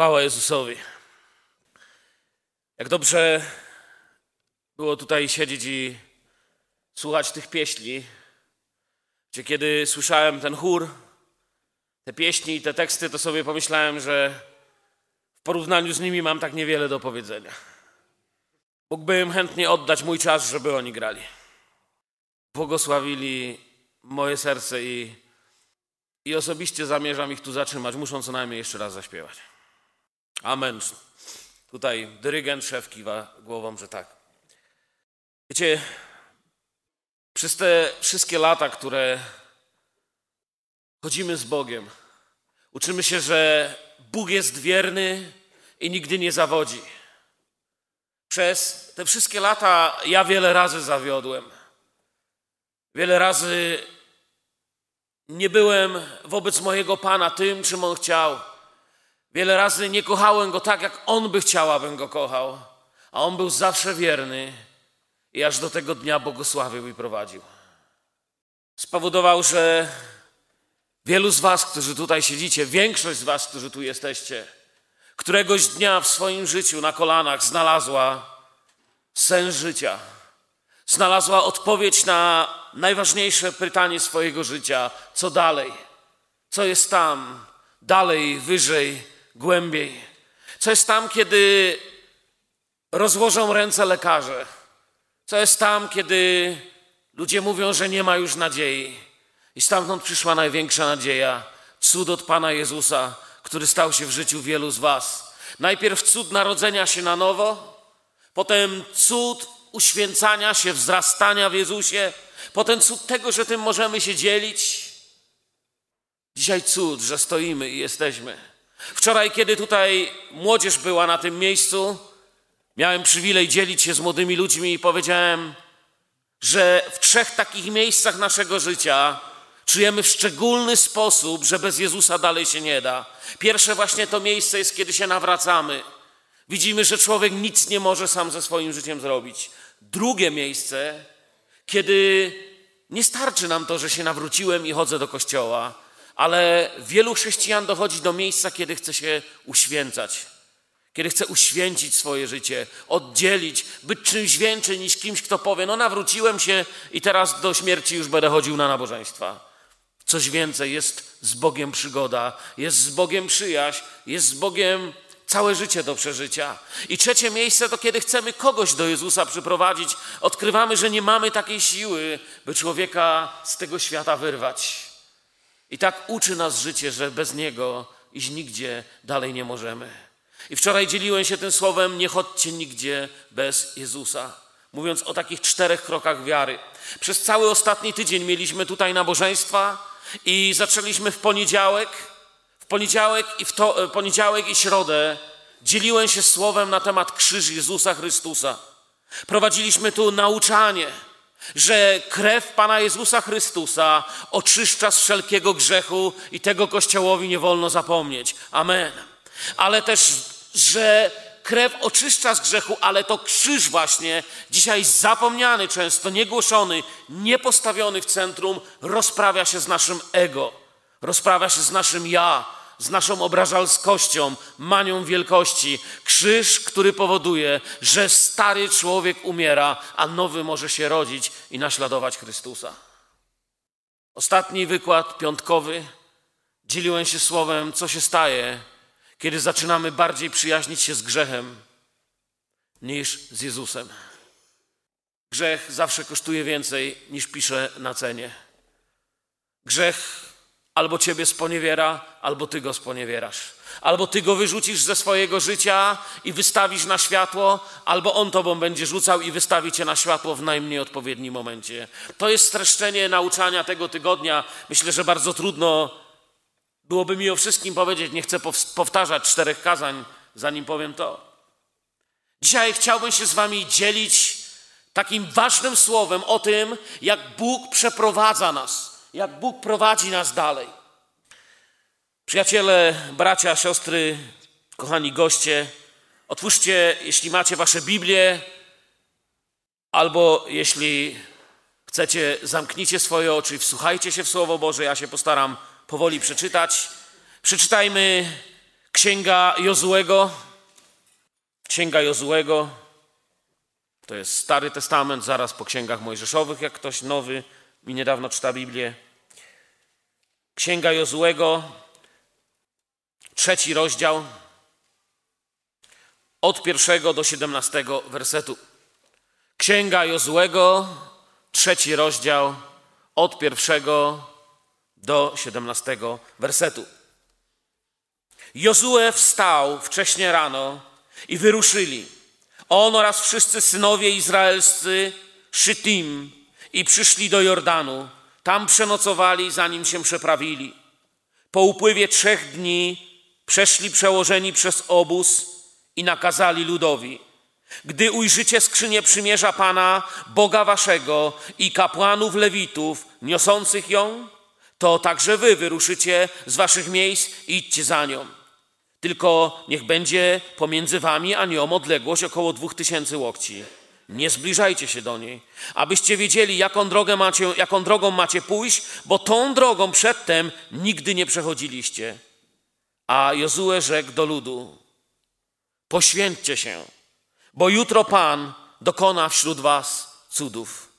Chwała Jezusowi. Jak dobrze było tutaj siedzieć i słuchać tych pieśni, gdzie kiedy słyszałem ten chór, te pieśni i te teksty, to sobie pomyślałem, że w porównaniu z nimi mam tak niewiele do powiedzenia. Mógłbym chętnie oddać mój czas, żeby oni grali. Błogosławili moje serce i, i osobiście zamierzam ich tu zatrzymać. Muszą co najmniej jeszcze raz zaśpiewać. Amen. Tutaj dyrygent, szef kiwa głową, że tak. Wiecie, przez te wszystkie lata, które chodzimy z Bogiem, uczymy się, że Bóg jest wierny i nigdy nie zawodzi. Przez te wszystkie lata ja wiele razy zawiodłem. Wiele razy nie byłem wobec mojego Pana tym, czym On chciał. Wiele razy nie kochałem Go tak, jak On by chciał, abym Go kochał. A On był zawsze wierny i aż do tego dnia błogosławił i prowadził. Spowodował, że wielu z Was, którzy tutaj siedzicie, większość z Was, którzy tu jesteście, któregoś dnia w swoim życiu na kolanach znalazła sens życia. Znalazła odpowiedź na najważniejsze pytanie swojego życia: co dalej? Co jest tam, dalej, wyżej, głębiej? Co jest tam, kiedy rozłożą ręce lekarze? Co jest tam, kiedy ludzie mówią, że nie ma już nadziei? I stamtąd przyszła największa nadzieja cud od Pana Jezusa, który stał się w życiu wielu z Was. Najpierw cud narodzenia się na nowo, potem cud uświęcania się, wzrastania w Jezusie, potem cud tego, że tym możemy się dzielić. Dzisiaj cud, że stoimy i jesteśmy. Wczoraj, kiedy tutaj młodzież była na tym miejscu, miałem przywilej dzielić się z młodymi ludźmi i powiedziałem, że w trzech takich miejscach naszego życia czujemy w szczególny sposób, że bez Jezusa dalej się nie da. Pierwsze właśnie to miejsce jest, kiedy się nawracamy. Widzimy, że człowiek nic nie może sam ze swoim życiem zrobić. Drugie miejsce, kiedy nie starczy nam to, że się nawróciłem i chodzę do kościoła, ale wielu chrześcijan dochodzi do miejsca, kiedy chce się uświęcać, kiedy chce uświęcić swoje życie, oddzielić, być czymś więcej niż kimś, kto powie: No, nawróciłem się i teraz do śmierci już będę chodził na nabożeństwa. Coś więcej, jest z Bogiem przygoda, jest z Bogiem przyjaźń, jest z Bogiem całe życie do przeżycia. I trzecie miejsce to kiedy chcemy kogoś do Jezusa przyprowadzić, odkrywamy, że nie mamy takiej siły, by człowieka z tego świata wyrwać. I tak uczy nas życie, że bez Niego iść nigdzie dalej nie możemy. I wczoraj dzieliłem się tym słowem: nie chodźcie nigdzie bez Jezusa. Mówiąc o takich czterech krokach wiary. Przez cały ostatni tydzień mieliśmy tutaj nabożeństwa i zaczęliśmy w poniedziałek poniedziałek i, w to, e, poniedziałek i środę dzieliłem się słowem na temat krzyż Jezusa Chrystusa. Prowadziliśmy tu nauczanie, że krew Pana Jezusa Chrystusa oczyszcza z wszelkiego grzechu i tego Kościołowi nie wolno zapomnieć. Amen. Ale też, że krew oczyszcza z grzechu, ale to krzyż właśnie, dzisiaj zapomniany często, niegłoszony, niepostawiony w centrum, rozprawia się z naszym ego, rozprawia się z naszym ja, z naszą obrażalskością, manią wielkości. Krzyż, który powoduje, że stary człowiek umiera, a nowy może się rodzić i naśladować Chrystusa. Ostatni wykład piątkowy dzieliłem się słowem, co się staje, kiedy zaczynamy bardziej przyjaźnić się z grzechem niż z Jezusem. Grzech zawsze kosztuje więcej niż pisze na cenie. Grzech Albo ciebie sponiewiera, albo ty go sponiewierasz. Albo ty go wyrzucisz ze swojego życia i wystawisz na światło, albo on tobą będzie rzucał i wystawi cię na światło w najmniej odpowiednim momencie. To jest streszczenie nauczania tego tygodnia. Myślę, że bardzo trudno byłoby mi o wszystkim powiedzieć. Nie chcę powtarzać czterech kazań, zanim powiem to. Dzisiaj chciałbym się z wami dzielić takim ważnym słowem o tym, jak Bóg przeprowadza nas jak Bóg prowadzi nas dalej. Przyjaciele, bracia, siostry, kochani goście, otwórzcie, jeśli macie wasze Biblię, albo jeśli chcecie, zamknijcie swoje oczy wsłuchajcie się w Słowo Boże. Ja się postaram powoli przeczytać. Przeczytajmy Księga Jozułego. Księga Jozułego. To jest Stary Testament, zaraz po księgach mojżeszowych, jak ktoś nowy mi niedawno czyta Biblię. Księga Jozułego, trzeci rozdział, od pierwszego do siedemnastego wersetu. Księga Jozułego, trzeci rozdział, od pierwszego do siedemnastego wersetu. Jozue wstał wcześnie rano i wyruszyli. On oraz wszyscy synowie izraelscy Szytim i przyszli do Jordanu. Tam przenocowali, zanim się przeprawili. Po upływie trzech dni przeszli przełożeni przez obóz i nakazali ludowi. Gdy ujrzycie skrzynię przymierza Pana, Boga waszego i kapłanów lewitów niosących ją, to także wy wyruszycie z waszych miejsc i idźcie za nią. Tylko niech będzie pomiędzy wami a nią odległość około dwóch tysięcy łokci. Nie zbliżajcie się do niej, abyście wiedzieli, jaką, drogę macie, jaką drogą macie pójść, bo tą drogą przedtem nigdy nie przechodziliście. A Jozue rzekł do ludu: Poświęćcie się, bo jutro Pan dokona wśród was cudów.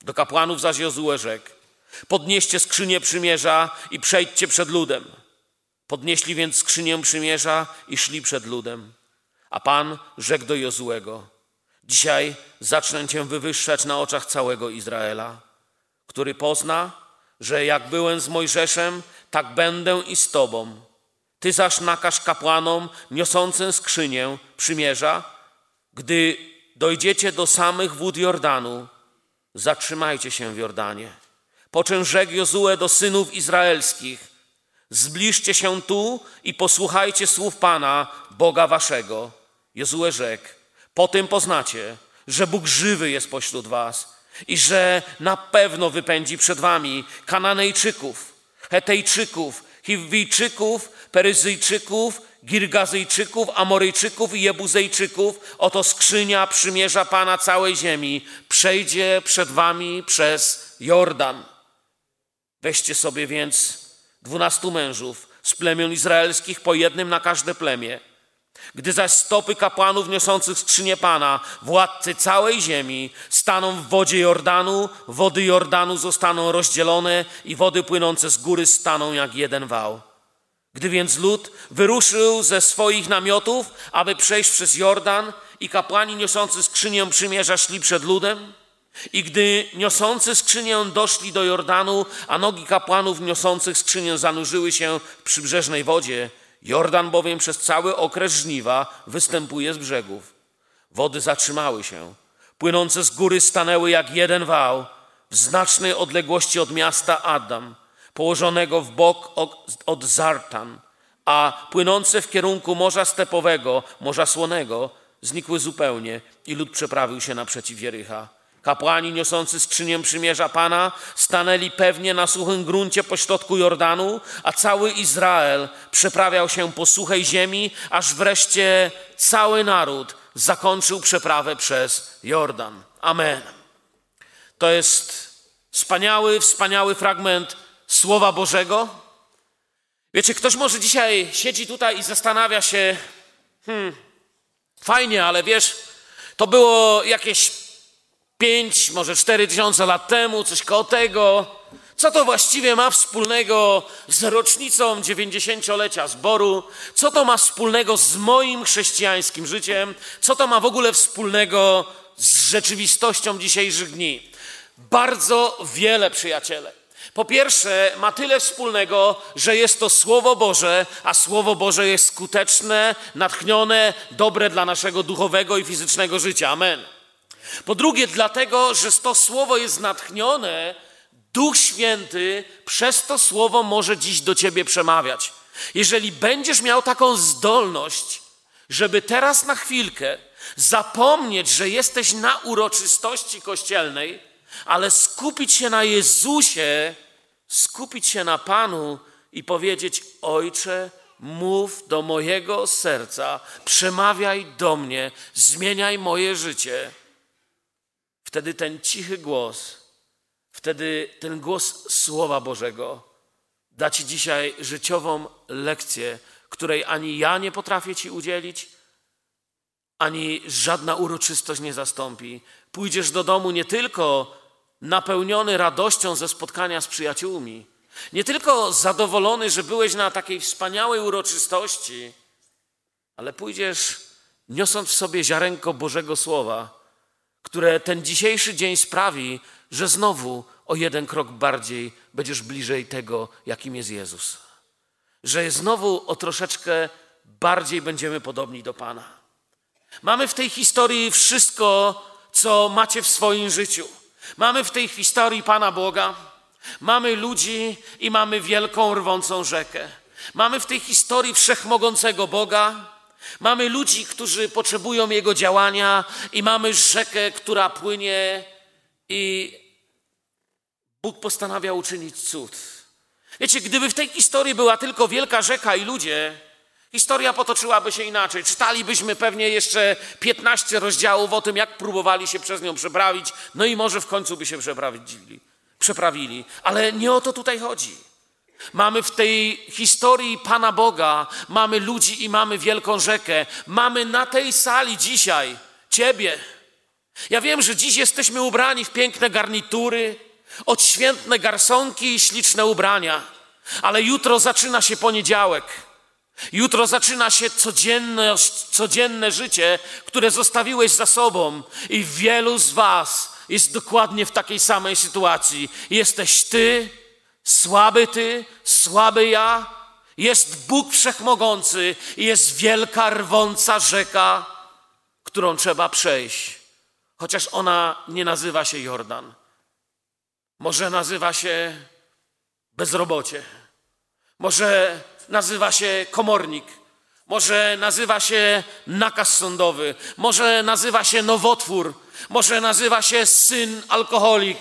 Do kapłanów zaś Jozue rzekł: Podnieście skrzynię przymierza i przejdźcie przed ludem. Podnieśli więc skrzynię przymierza i szli przed ludem. A Pan rzekł do Jozuego: Dzisiaj zacznę cię wywyższać na oczach całego Izraela, który pozna, że jak byłem z Mojżeszem, tak będę i z tobą. Ty zaś nakaż kapłanom niosącym skrzynię przymierza, gdy dojdziecie do samych wód Jordanu, zatrzymajcie się w Jordanie. Po czym rzekł Jozue do synów izraelskich, zbliżcie się tu i posłuchajcie słów Pana, Boga waszego. Jozue rzekł, po tym poznacie, że Bóg żywy jest pośród was i że na pewno wypędzi przed wami Kananejczyków, Hetejczyków, Hiwijczyków, Peryzyjczyków, Girgazyjczyków, Amoryjczyków i Jebuzejczyków. Oto skrzynia przymierza Pana całej ziemi przejdzie przed wami przez Jordan. Weźcie sobie więc dwunastu mężów z plemion izraelskich, po jednym na każde plemię. Gdy zaś stopy kapłanów niosących skrzynię Pana, władcy całej ziemi, staną w wodzie Jordanu, wody Jordanu zostaną rozdzielone i wody płynące z góry staną jak jeden wał. Gdy więc lud wyruszył ze swoich namiotów, aby przejść przez Jordan i kapłani niosący skrzynię przymierza szli przed ludem, i gdy niosący skrzynię doszli do Jordanu, a nogi kapłanów niosących skrzynię zanurzyły się w przybrzeżnej wodzie, Jordan bowiem przez cały okres żniwa występuje z brzegów. Wody zatrzymały się, płynące z góry stanęły jak jeden wał w znacznej odległości od miasta Adam, położonego w bok od Zartan, a płynące w kierunku Morza Stepowego, Morza Słonego, znikły zupełnie i lud przeprawił się naprzeciw Jericha. Kapłani niosący skrzynię przymierza Pana stanęli pewnie na suchym gruncie pośrodku Jordanu, a cały Izrael przeprawiał się po suchej ziemi, aż wreszcie cały naród zakończył przeprawę przez Jordan. Amen. To jest wspaniały, wspaniały fragment Słowa Bożego. Wiecie, ktoś może dzisiaj siedzi tutaj i zastanawia się, hmm, fajnie, ale wiesz, to było jakieś pięć, może cztery tysiące lat temu, coś koło tego. Co to właściwie ma wspólnego z rocznicą dziewięćdziesięciolecia zboru? Co to ma wspólnego z moim chrześcijańskim życiem? Co to ma w ogóle wspólnego z rzeczywistością dzisiejszych dni? Bardzo wiele, przyjaciele. Po pierwsze, ma tyle wspólnego, że jest to Słowo Boże, a Słowo Boże jest skuteczne, natchnione, dobre dla naszego duchowego i fizycznego życia. Amen. Po drugie, dlatego, że to słowo jest natchnione, Duch Święty przez to słowo może dziś do ciebie przemawiać. Jeżeli będziesz miał taką zdolność, żeby teraz na chwilkę zapomnieć, że jesteś na uroczystości kościelnej, ale skupić się na Jezusie, skupić się na Panu i powiedzieć: Ojcze, mów do mojego serca, przemawiaj do mnie, zmieniaj moje życie Wtedy ten cichy głos, wtedy ten głos Słowa Bożego da Ci dzisiaj życiową lekcję, której ani ja nie potrafię Ci udzielić, ani żadna uroczystość nie zastąpi. Pójdziesz do domu nie tylko napełniony radością ze spotkania z przyjaciółmi, nie tylko zadowolony, że byłeś na takiej wspaniałej uroczystości, ale pójdziesz niosąc w sobie ziarenko Bożego Słowa, które ten dzisiejszy dzień sprawi, że znowu o jeden krok bardziej będziesz bliżej tego, jakim jest Jezus. Że znowu o troszeczkę bardziej będziemy podobni do Pana. Mamy w tej historii wszystko, co macie w swoim życiu. Mamy w tej historii Pana Boga, mamy ludzi i mamy wielką rwącą rzekę. Mamy w tej historii wszechmogącego Boga, mamy ludzi, którzy potrzebują Jego działania i mamy rzekę, która płynie i Bóg postanawia uczynić cud. Wiecie, gdyby w tej historii była tylko wielka rzeka i ludzie, historia potoczyłaby się inaczej. Czytalibyśmy pewnie jeszcze 15 rozdziałów o tym, jak próbowali się przez nią przeprawić, no i może w końcu by się przeprawili. przeprawili. Ale nie o to tutaj chodzi. Mamy w tej historii Pana Boga, mamy ludzi i mamy wielką rzekę. Mamy na tej sali dzisiaj Ciebie. Ja wiem, że dziś jesteśmy ubrani w piękne garnitury, odświętne garsonki i śliczne ubrania. Ale jutro zaczyna się poniedziałek. Jutro zaczyna się codzienne, codzienne życie, które zostawiłeś za sobą, i wielu z Was jest dokładnie w takiej samej sytuacji. Jesteś Ty, słaby Ty, słaby ja. Jest Bóg Wszechmogący i jest wielka, rwąca rzeka, którą trzeba przejść. Chociaż ona nie nazywa się Jordan. Może nazywa się bezrobocie. Może nazywa się komornik. Może nazywa się nakaz sądowy. Może nazywa się nowotwór. Może nazywa się syn alkoholik.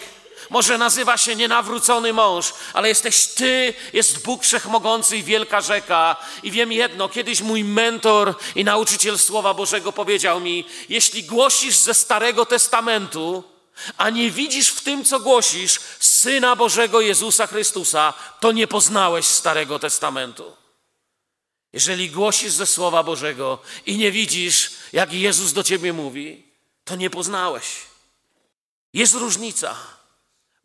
Może nazywa się nienawrócony mąż, ale jesteś ty, jest Bóg Wszechmogący i wielka rzeka. I wiem jedno, kiedyś mój mentor i nauczyciel Słowa Bożego powiedział mi, jeśli głosisz ze Starego Testamentu, a nie widzisz w tym, co głosisz, Syna Bożego Jezusa Chrystusa, to nie poznałeś Starego Testamentu. Jeżeli głosisz ze Słowa Bożego i nie widzisz, jak Jezus do ciebie mówi, to nie poznałeś. Jest różnica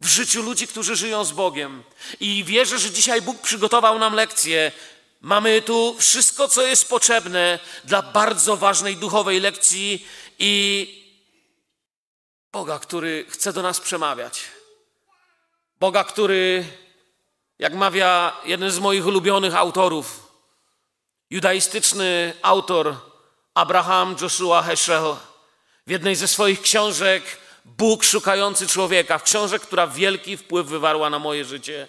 w życiu ludzi, którzy żyją z Bogiem. I wierzę, że dzisiaj Bóg przygotował nam lekcję. Mamy tu wszystko, co jest potrzebne dla bardzo ważnej duchowej lekcji i Boga, który chce do nas przemawiać. Boga, który, jak mawia jeden z moich ulubionych autorów, judaistyczny autor Abraham Joshua Heschel, w jednej ze swoich książek Bóg szukający człowieka, książek, która wielki wpływ wywarła na moje życie.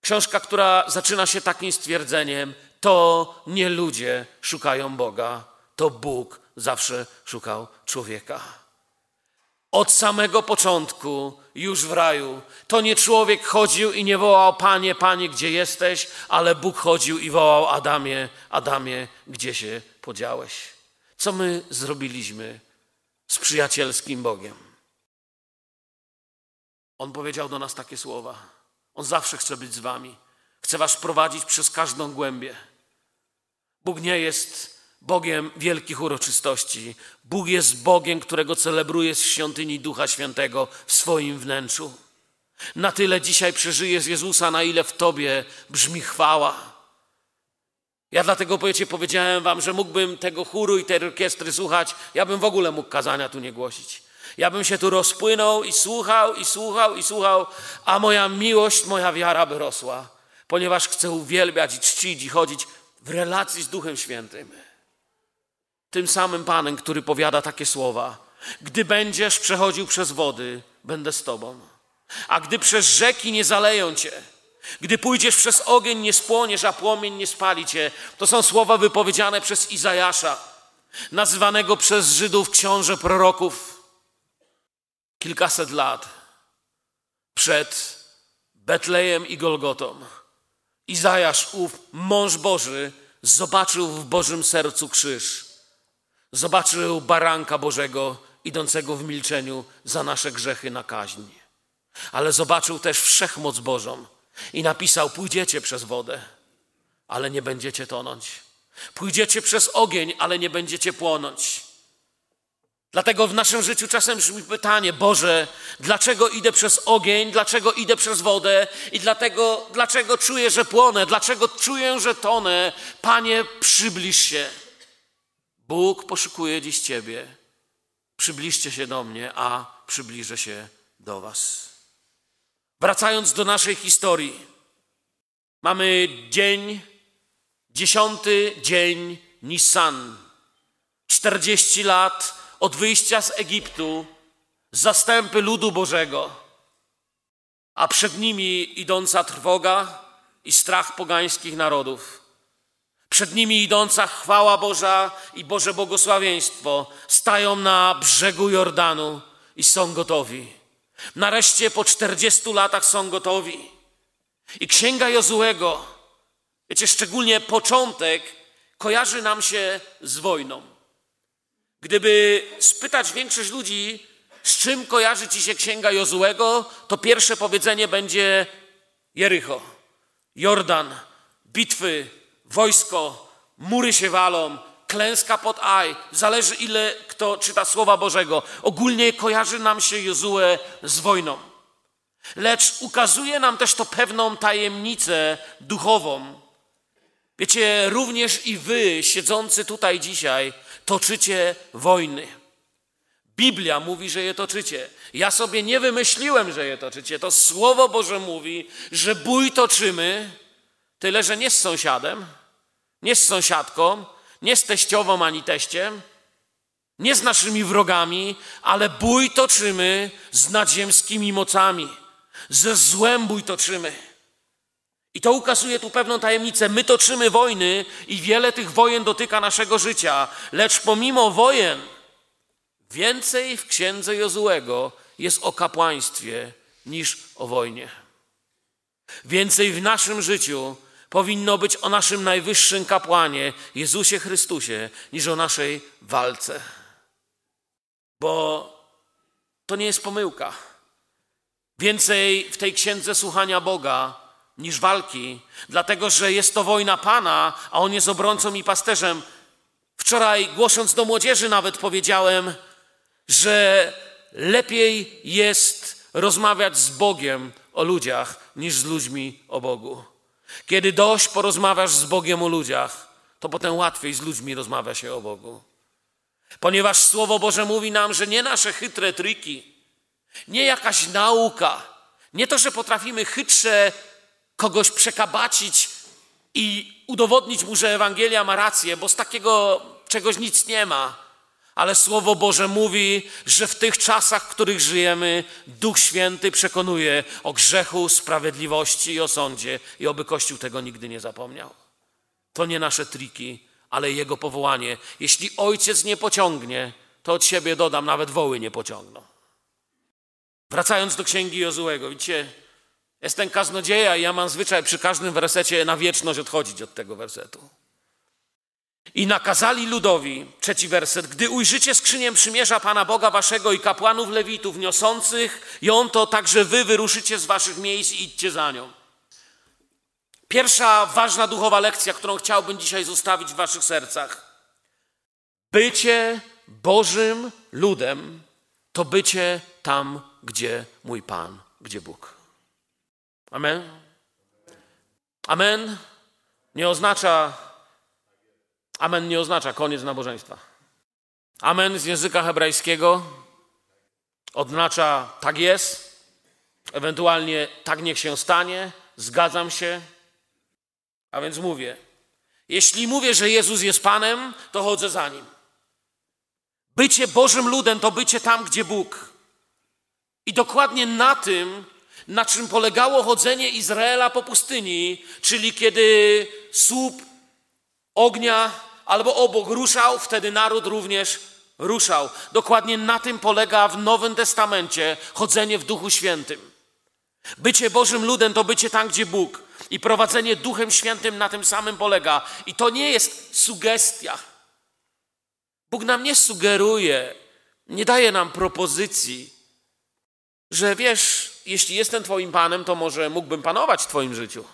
Książka, która zaczyna się takim stwierdzeniem: To nie ludzie szukają Boga, to Bóg zawsze szukał człowieka. Od samego początku, już w raju, to nie człowiek chodził i nie wołał: Panie, Panie, gdzie jesteś, ale Bóg chodził i wołał: Adamie, Adamie, gdzie się podziałeś? Co my zrobiliśmy z przyjacielskim Bogiem? On powiedział do nas takie słowa. On zawsze chce być z wami. Chce was prowadzić przez każdą głębię. Bóg nie jest Bogiem wielkich uroczystości. Bóg jest Bogiem, którego celebruje z świątyni Ducha Świętego w swoim wnętrzu. Na tyle dzisiaj przeżyjesz Jezusa, na ile w Tobie brzmi chwała. Ja dlatego powiecie, powiedziałem Wam, że mógłbym tego chóru i tej orkiestry słuchać, ja bym w ogóle mógł kazania tu nie głosić. Ja bym się tu rozpłynął i słuchał, i słuchał, i słuchał, a moja miłość, moja wiara by rosła, ponieważ chcę uwielbiać i czcić i chodzić w relacji z Duchem Świętym tym samym Panem, który powiada takie słowa: Gdy będziesz przechodził przez wody, będę z Tobą. A gdy przez rzeki nie zaleją Cię, gdy pójdziesz przez ogień, nie spłoniesz, a płomień nie spali Cię. To są słowa wypowiedziane przez Izajasza, nazywanego przez Żydów książę proroków kilkaset lat przed Betlejem i Golgotą. Izajasz, ów mąż Boży, zobaczył w Bożym sercu krzyż Zobaczył baranka Bożego idącego w milczeniu za nasze grzechy na kaźń. Ale zobaczył też wszechmoc Bożą i napisał: Pójdziecie przez wodę, ale nie będziecie tonąć. Pójdziecie przez ogień, ale nie będziecie płonąć. Dlatego w naszym życiu czasem brzmi pytanie: Boże, dlaczego idę przez ogień, dlaczego idę przez wodę i dlatego, dlaczego czuję, że płonę, dlaczego czuję, że tonę? Panie, przybliż się. Bóg poszukuje dziś Ciebie. Przybliżcie się do mnie, a przybliżę się do Was. Wracając do naszej historii, mamy dzień, dziesiąty dzień Nissan. 40 lat od wyjścia z Egiptu, zastępy ludu Bożego, a przed nimi idąca trwoga i strach pogańskich narodów. Przed nimi idąca chwała Boża i Boże błogosławieństwo stają na brzegu Jordanu i są gotowi. Nareszcie po 40 latach są gotowi. I księga Jozułego, wiecie, szczególnie początek, kojarzy nam się z wojną. Gdyby spytać większość ludzi, z czym kojarzy ci się księga Jozułego, to pierwsze powiedzenie będzie Jericho, Jordan, bitwy, wojsko, mury się walą, klęska pod Aj. Zależy ile kto czyta Słowa Bożego. Ogólnie kojarzy nam się Jozue z wojną. Lecz ukazuje nam też to pewną tajemnicę duchową. Wiecie, również i wy, siedzący tutaj dzisiaj, toczycie wojny. Biblia mówi, że je toczycie. Ja sobie nie wymyśliłem, że je toczycie. To Słowo Boże mówi, że bój toczymy, tyle że nie z sąsiadem, nie z sąsiadką, nie z teściową ani teściem, nie z naszymi wrogami, ale bój toczymy z nadziemskimi mocami. Ze złem bój toczymy. I to ukazuje tu pewną tajemnicę. My toczymy wojny i wiele tych wojen dotyka naszego życia, lecz pomimo wojen więcej w księdze Jozułego jest o kapłaństwie niż o wojnie. Więcej w naszym życiu powinno być o naszym najwyższym kapłanie, Jezusie Chrystusie, niż o naszej walce. Bo to nie jest pomyłka. Więcej w tej księdze słuchania Boga niż walki, dlatego że jest to wojna Pana, a On jest obrońcą i pasterzem. Wczoraj, głosząc do młodzieży, nawet powiedziałem, że lepiej jest rozmawiać z Bogiem o ludziach niż z ludźmi o Bogu. Kiedy dość porozmawiasz z Bogiem o ludziach, to potem łatwiej z ludźmi rozmawia się o Bogu. Ponieważ Słowo Boże mówi nam, że nie nasze chytre triki, nie jakaś nauka, nie to, że potrafimy chytrze kogoś przekabacić i udowodnić mu, że Ewangelia ma rację, bo z takiego czegoś nic nie ma. Ale Słowo Boże mówi, że w tych czasach, w których żyjemy, Duch Święty przekonuje o grzechu, sprawiedliwości i o sądzie, i oby Kościół tego nigdy nie zapomniał. To nie nasze triki, ale Jego powołanie. Jeśli Ojciec nie pociągnie, to od siebie dodam, nawet woły nie pociągną. Wracając do księgi Jozułego, widzicie, Jestem kaznodzieja i ja mam zwyczaj przy każdym wersecie na wieczność odchodzić od tego wersetu. I nakazali ludowi, trzeci werset, gdy ujrzycie skrzynię przymierza Pana Boga waszego i kapłanów lewitów niosących ją, to także wy wyruszycie z waszych miejsc i idźcie za nią. Pierwsza ważna duchowa lekcja, którą chciałbym dzisiaj zostawić w waszych sercach. Bycie Bożym ludem to bycie tam, gdzie mój Pan, gdzie Bóg. Amen. Amen nie oznacza, amen nie oznacza koniec nabożeństwa. Amen z języka hebrajskiego oznacza tak jest, ewentualnie tak niech się stanie, zgadzam się. A więc mówię, jeśli mówię, że Jezus jest Panem, to chodzę za Nim. Bycie Bożym ludem to bycie tam, gdzie Bóg. I dokładnie na tym na czym polegało chodzenie Izraela po pustyni, czyli kiedy słup ognia albo obok ruszał, wtedy naród również ruszał. Dokładnie na tym polega w Nowym Testamencie chodzenie w Duchu Świętym. Bycie Bożym ludem to bycie tam, gdzie Bóg. I prowadzenie Duchem Świętym na tym samym polega. I to nie jest sugestia. Bóg nam nie sugeruje, nie daje nam propozycji, że wiesz, jeśli jestem Twoim Panem, to może mógłbym panować w Twoim życiu.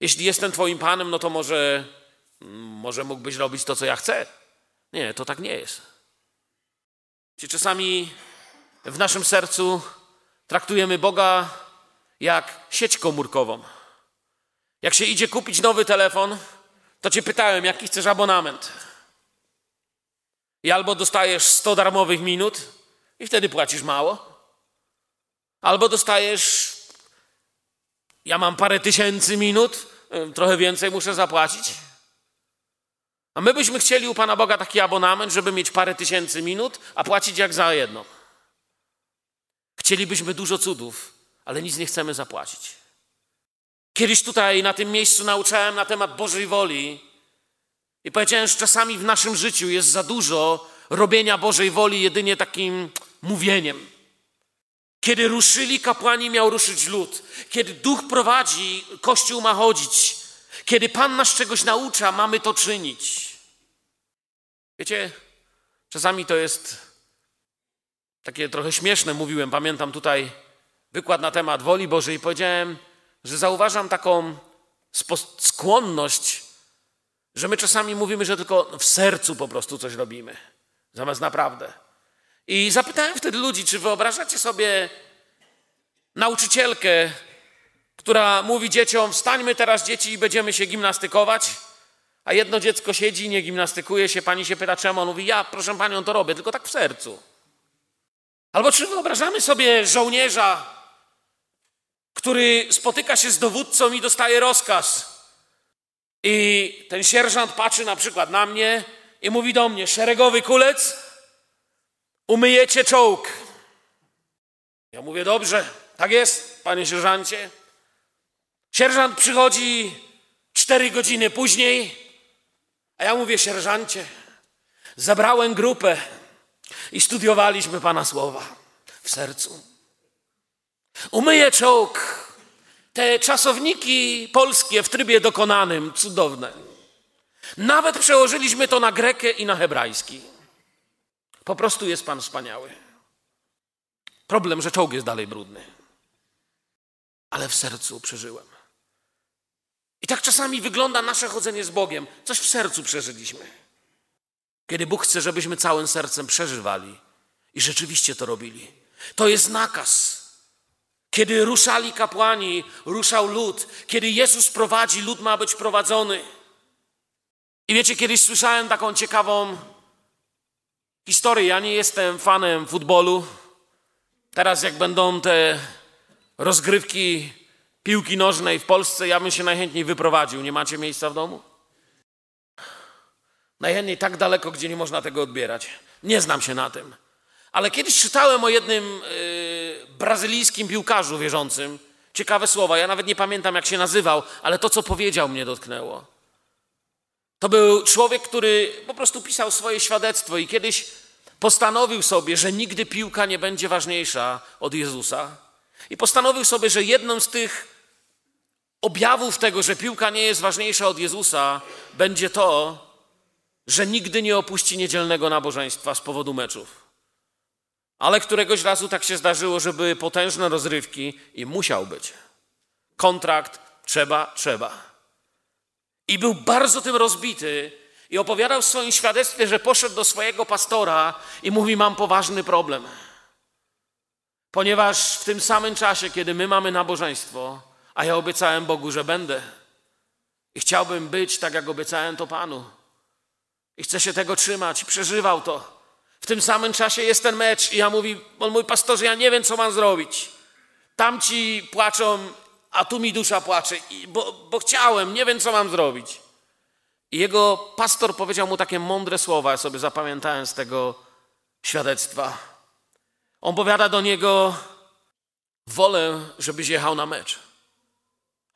Jeśli jestem Twoim Panem, no to może, może mógłbyś robić to, co ja chcę. Nie, to tak nie jest. Czasami w naszym sercu traktujemy Boga jak sieć komórkową. Jak się idzie kupić nowy telefon, to cię pytałem, jaki chcesz abonament. I albo dostajesz 100 darmowych minut i wtedy płacisz mało, albo dostajesz, ja mam parę tysięcy minut, trochę więcej muszę zapłacić. A my byśmy chcieli u Pana Boga taki abonament, żeby mieć parę tysięcy minut, a płacić jak za jedno. Chcielibyśmy dużo cudów, ale nic nie chcemy zapłacić. Kiedyś tutaj na tym miejscu nauczałem na temat Bożej woli i powiedziałem, że czasami w naszym życiu jest za dużo robienia Bożej woli jedynie takim mówieniem. Kiedy ruszyli kapłani, miał ruszyć lud. Kiedy duch prowadzi, kościół ma chodzić. Kiedy Pan nas czegoś naucza, mamy to czynić. Wiecie, czasami to jest takie trochę śmieszne, mówiłem. Pamiętam tutaj wykład na temat woli Bożej i powiedziałem, że zauważam taką skłonność, że my czasami mówimy, że tylko w sercu po prostu coś robimy, zamiast naprawdę. I zapytałem wtedy ludzi, czy wyobrażacie sobie nauczycielkę, która mówi dzieciom: Wstańmy teraz, dzieci, i będziemy się gimnastykować. A jedno dziecko siedzi, nie gimnastykuje się, pani się pyta, czemu? On mówi: Ja, proszę panią, to robię, tylko tak w sercu. Albo czy wyobrażamy sobie żołnierza, który spotyka się z dowódcą i dostaje rozkaz. I ten sierżant patrzy na przykład na mnie i mówi do mnie: Szeregowy kulec, umyjecie czołg. Ja mówię: Dobrze, tak jest, panie sierżancie. Sierżant przychodzi cztery godziny później, a ja mówię: Sierżancie, zabrałem grupę i studiowaliśmy pana słowa w sercu. Umyję czołg. Te czasowniki polskie w trybie dokonanym, cudowne. Nawet przełożyliśmy to na grekę i na hebrajski. Po prostu jest Pan wspaniały. Problem, że czołg jest dalej brudny. Ale w sercu przeżyłem. I tak czasami wygląda nasze chodzenie z Bogiem. Coś w sercu przeżyliśmy. Kiedy Bóg chce, żebyśmy całym sercem przeżywali i rzeczywiście to robili. To jest nakaz. Kiedy ruszali kapłani, ruszał lud. Kiedy Jezus prowadzi, lud ma być prowadzony. I wiecie, kiedyś słyszałem taką ciekawą historię. Ja nie jestem fanem futbolu. Teraz, jak będą te rozgrywki piłki nożnej w Polsce, ja bym się najchętniej wyprowadził. Nie macie miejsca w domu? Najchętniej tak daleko, gdzie nie można tego odbierać. Nie znam się na tym. Ale kiedyś czytałem o jednym yy, brazylijskim piłkarzu wierzącym. Ciekawe słowa. Ja nawet nie pamiętam, jak się nazywał, ale to, co powiedział, mnie dotknęło. To był człowiek, który po prostu pisał swoje świadectwo i kiedyś postanowił sobie, że nigdy piłka nie będzie ważniejsza od Jezusa. I postanowił sobie, że jedną z tych objawów tego, że piłka nie jest ważniejsza od Jezusa, będzie to, że nigdy nie opuści niedzielnego nabożeństwa z powodu meczów. Ale któregoś razu tak się zdarzyło, że były potężne rozrywki i musiał być. Kontrakt trzeba, trzeba. I był bardzo tym rozbity i opowiadał w swoim świadectwie, że poszedł do swojego pastora i mówi: Mam poważny problem. Ponieważ w tym samym czasie, kiedy my mamy nabożeństwo, a ja obiecałem Bogu, że będę, i chciałbym być tak, jak obiecałem to Panu, i chcę się tego trzymać, przeżywał to. W tym samym czasie jest ten mecz i ja mówi, on mój pastorze, ja nie wiem, co mam zrobić. Tamci płaczą, a tu mi dusza płacze, bo, bo chciałem, nie wiem, co mam zrobić. I jego pastor powiedział mu takie mądre słowa, ja sobie zapamiętałem z tego świadectwa. On powiada do niego, wolę, żebyś jechał na mecz.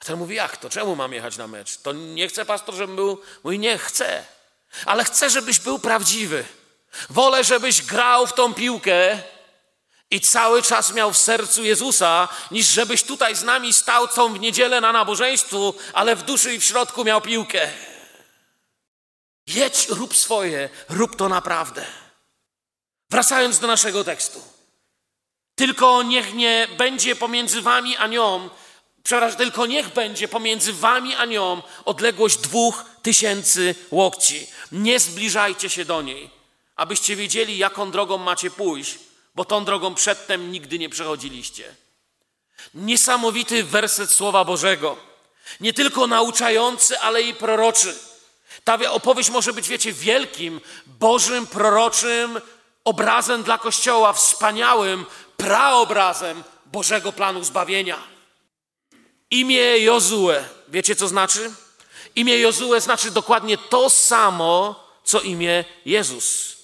A ten mówi, jak to? Czemu mam jechać na mecz? To nie chce pastor, żebym był? Mówi, nie, chcę. Ale chcę, żebyś był prawdziwy. Wolę, żebyś grał w tą piłkę i cały czas miał w sercu Jezusa, niż żebyś tutaj z nami stał całą w niedzielę na nabożeństwu, ale w duszy i w środku miał piłkę. Jedź, rób swoje, rób to naprawdę. Wracając do naszego tekstu. Tylko niech nie będzie pomiędzy wami a nią Przepraszam, tylko niech będzie pomiędzy wami a nią odległość dwóch tysięcy łokci. Nie zbliżajcie się do niej, abyście wiedzieli, jaką drogą macie pójść, bo tą drogą przedtem nigdy nie przechodziliście. Niesamowity werset Słowa Bożego. Nie tylko nauczający, ale i proroczy. Ta opowieść może być, wiecie, wielkim, Bożym, proroczym obrazem dla Kościoła, wspaniałym praobrazem Bożego planu zbawienia. Imię Jozue, wiecie co znaczy? Imię Jozue znaczy dokładnie to samo, co imię Jezus.